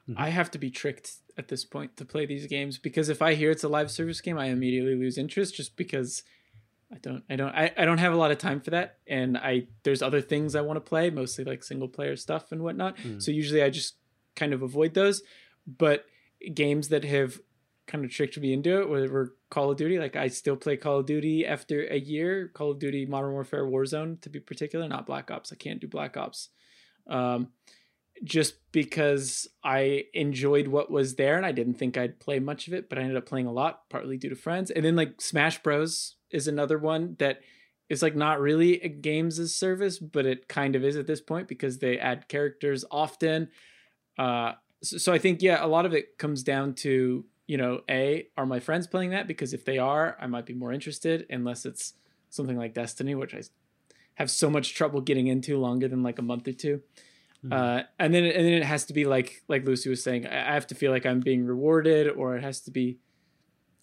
Mm-hmm. I have to be tricked at this point to play these games because if I hear it's a live service game, I immediately lose interest just because I don't I don't I, I don't have a lot of time for that and I there's other things I want to play, mostly like single player stuff and whatnot. So usually I just kind of avoid those. But games that have kind of tricked me into it were, were Call of Duty. Like I still play Call of Duty after a year. Call of Duty Modern Warfare Warzone to be particular, not Black Ops. I can't do Black Ops. Um, just because I enjoyed what was there and I didn't think I'd play much of it, but I ended up playing a lot, partly due to friends. And then like Smash Bros is another one that is like not really a games as service, but it kind of is at this point because they add characters often. Uh, so, so I think yeah, a lot of it comes down to you know, a are my friends playing that? Because if they are, I might be more interested. Unless it's something like Destiny, which I have so much trouble getting into longer than like a month or 2 Uh, and then and then it has to be like like Lucy was saying, I I have to feel like I'm being rewarded, or it has to be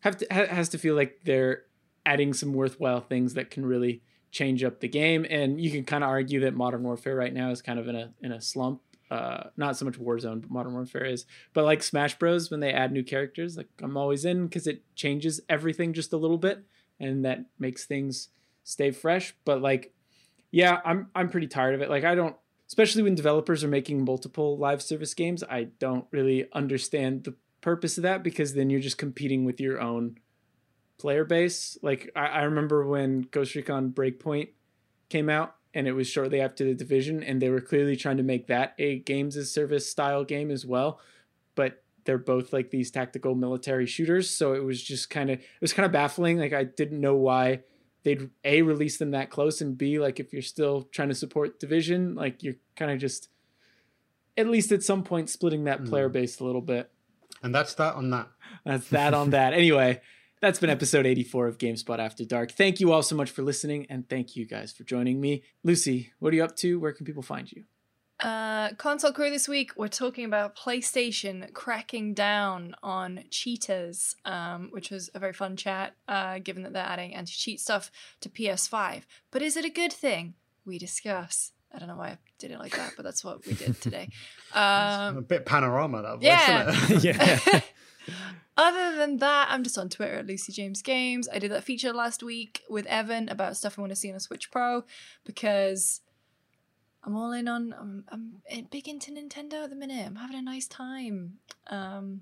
have to ha- has to feel like they're adding some worthwhile things that can really change up the game. And you can kind of argue that Modern Warfare right now is kind of in a in a slump. Uh, not so much Warzone, but Modern Warfare is. But like Smash Bros, when they add new characters, like I'm always in because it changes everything just a little bit, and that makes things stay fresh. But like, yeah, I'm I'm pretty tired of it. Like I don't especially when developers are making multiple live service games, I don't really understand the purpose of that because then you're just competing with your own player base. Like I, I remember when Ghost Recon Breakpoint came out and it was shortly after the division and they were clearly trying to make that a games as service style game as well. But they're both like these tactical military shooters. So it was just kind of it was kind of baffling. Like I didn't know why they'd a release them that close and b like if you're still trying to support division like you're kind of just at least at some point splitting that player Mm. base a little bit. And that's that on that. that's that on that. [laughs] Anyway that's been episode 84 of gamespot after dark. Thank you all so much for listening and thank you guys for joining me. Lucy what are you up to? Where can people find you Uh, console crew this week, we're talking about PlayStation cracking down on cheaters, um, which was a very fun chat, uh, given that they're adding anti cheat stuff to PS5. But is it a good thing? We discuss. I don't know why I did it like that, but that's what we did today. [laughs] Um, a bit panorama that voice, yeah. isn't it? [laughs] yeah. [laughs] Other than that, I'm just on Twitter at Lucy James Games. I did that feature last week with Evan about stuff I want to see on a Switch Pro because I'm all in on. I'm, I'm big into Nintendo at the minute. I'm having a nice time. Um,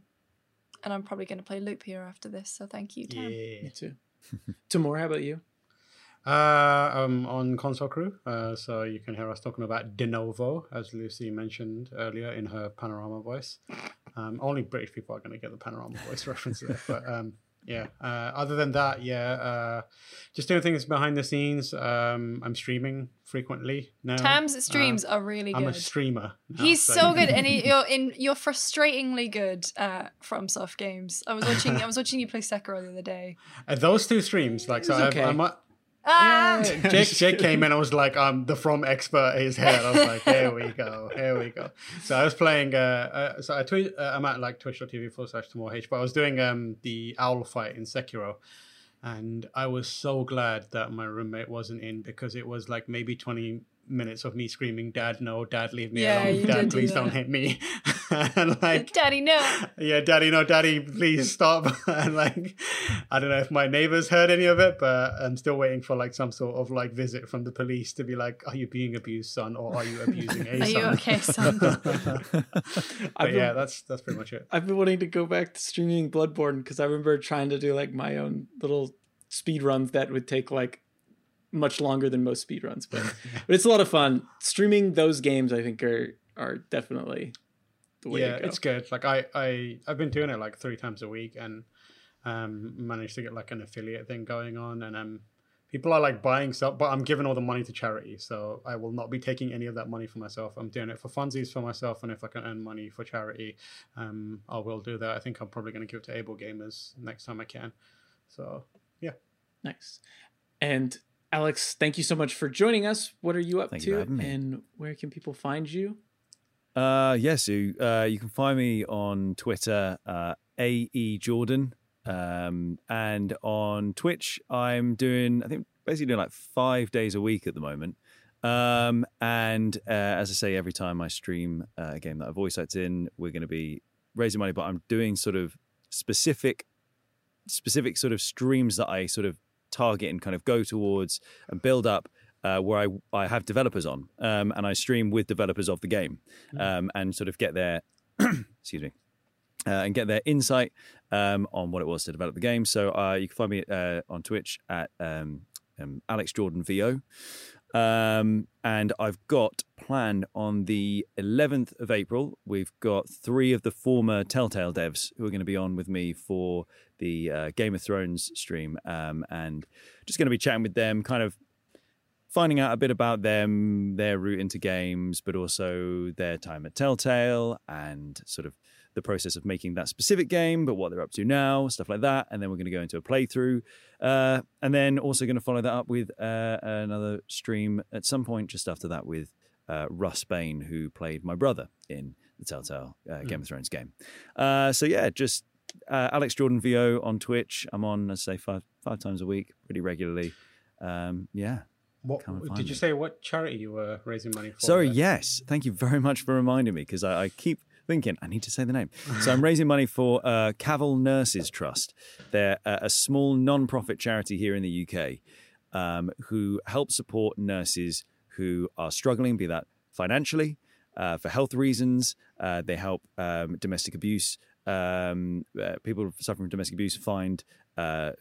and I'm probably going to play Loop Hero after this. So thank you, Tam. yeah. me too [laughs] Tamoor, how about you Uh, I'm on Console Crew, uh, so you can hear us talking about Denuvo, as Lucy mentioned earlier in her panorama voice. Um, only British people are going to get the panorama voice [laughs] reference there, but um, yeah. Uh, other than that, yeah, uh, just doing things behind the scenes. Um, I'm streaming frequently now. Tam's streams Uh, are really good I'm a streamer. now, He's so you- good, and he, [laughs] you're in. You're frustratingly good at FromSoft games. I was watching. I was watching you play Sekiro the other day. [laughs] Uh, those two streams, like, so It's I've, I'm, uh, Ah, Jake, Jake came in and I was like, "I'm um, the From expert is here. I was like, here we go, here we go. So I was playing, uh, uh so I tweet, uh, I'm at like twitch.tv forward slash tomorrow H, but I was doing um the owl fight in Sekiro. And I was so glad that my roommate wasn't in because it was like maybe 20 minutes of me screaming, Dad, no, Dad, leave me Yeah, alone. Dad, did do please don't hit me. And [laughs] like, Daddy, no. yeah, daddy, no, daddy, please stop. [laughs] and like, I don't know if my neighbors heard any of it, but I'm still waiting for like some sort of like visit from the police to be like, are you being abused, son, or are you abusing a [laughs] Are son? you okay, son? but I've yeah, that's that's pretty much it. I've been wanting to go back to streaming Bloodborne because I remember trying to do like my own little speed runs that would take like much longer than most speed runs, but but it's a lot of fun. Streaming those games, I think, are are definitely the way yeah, to go. it's good. Like I, I, I've been doing it like three times a week, and um, managed to get like an affiliate thing going on, and um, people are like buying stuff, but I'm giving all the money to charity, so I will not be taking any of that money for myself. I'm doing it for funsies for myself, and if I can earn money for charity, um, I will do that. I think I'm probably going to give it to AbleGamers next time I can. So yeah, Nice. And Alex, thank you so much for joining us. What are you up Thank to, having me. and where can people find you? Uh, yes, so, uh, you can find me on Twitter, uh, AE Jordan. Um, and on Twitch, I'm doing, I think, basically doing like five days a week at the moment. Um, and uh, as I say, every time I stream uh, a game that I voice act in, we're going to be raising money, but I'm doing sort of specific, specific sort of streams that I sort of target and kind of go towards and build up uh, where I, I have developers on um, and I stream with developers of the game um, and sort of get their [clears throat] excuse me uh, and get their insight um, on what it was to develop the game. So uh, you can find me uh, on Twitch at um, um, Alex Jordan VO. Um, and I've got planned on the 11th of April, we've got three of the former Telltale devs who are going to be on with me for the uh, Game of Thrones stream. Um, and just going to be chatting with them, kind of finding out a bit about them, their route into games, but also their time at Telltale and sort of the process of making that specific game, but what they're up to now, stuff like that. And then we're going to go into a playthrough. Uh, and then also going to follow that up with uh, another stream at some point just after that with uh, Russ Bain, who played my brother in the Telltale uh, Game of Thrones game. Uh, so yeah, just uh, Alex Jordan VO on Twitch. I'm on, let's say, five five times a week, pretty regularly. Um, yeah. What Come and find did you me. say? What charity you were raising money for? Sorry, there? yes. Thank you very much for reminding me because I, I keep thinking I need to say the name. So I'm raising money for uh, Cavell Nurses Trust. They're a, a small non-profit charity here in the UK. um, who help support nurses who are struggling, be that financially, uh, for health reasons. Uh, they help um, domestic abuse. Um, uh, people suffering from domestic abuse find uh,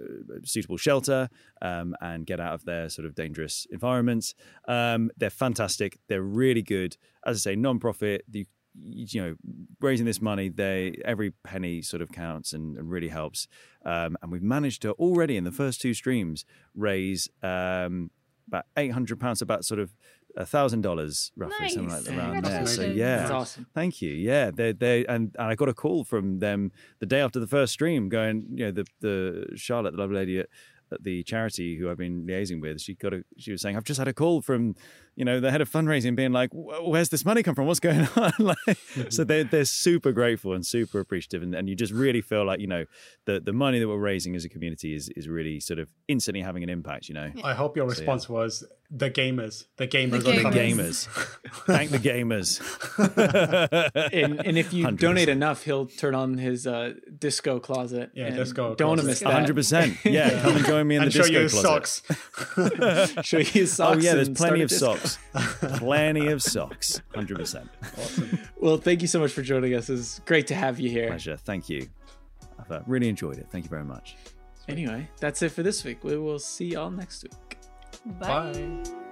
suitable shelter um, and get out of their sort of dangerous environments. Um, they're fantastic. They're really good. As I say, non-profit. You, you know, raising this money, they every penny sort of counts and, and really helps. Um, and we've managed to already in the first two streams raise um, about eight hundred pounds, about sort of a thousand dollars roughly, something like Nice. around there. So yeah, That's awesome. Thank you. Yeah, they they and, and I got a call from them the day after the first stream, going, you know, the the Charlotte, the lovely lady at, at the charity who I've been liaising with, she got a she was saying, I've just had a call from, you know, the head of fundraising, being like, where's this money come from? What's going [laughs] on? [laughs] like, so they're, they're super grateful and super appreciative, and, and you just really feel like you know the the money that we're raising as a community is is really sort of instantly having an impact. You know. I hope your yeah. response was the gamers. The gamers. The are The gamers. [laughs] Thank the gamers. And, and if you 100%. donate enough, he'll turn on his uh, disco closet. Yeah, disco Don't closet. miss that. hundred percent. Yeah, come and join me in and the show disco you his closet. socks. Show you his socks. Oh yeah, there's plenty of disco. socks. Plenty of socks. Hundred percent. Well, thank you so much for joining us. It's great to have you here. Pleasure. Thank you. I've uh, really enjoyed it. Thank you very much. Anyway, that's it for this week. We will see y'all next week. Bye. Bye.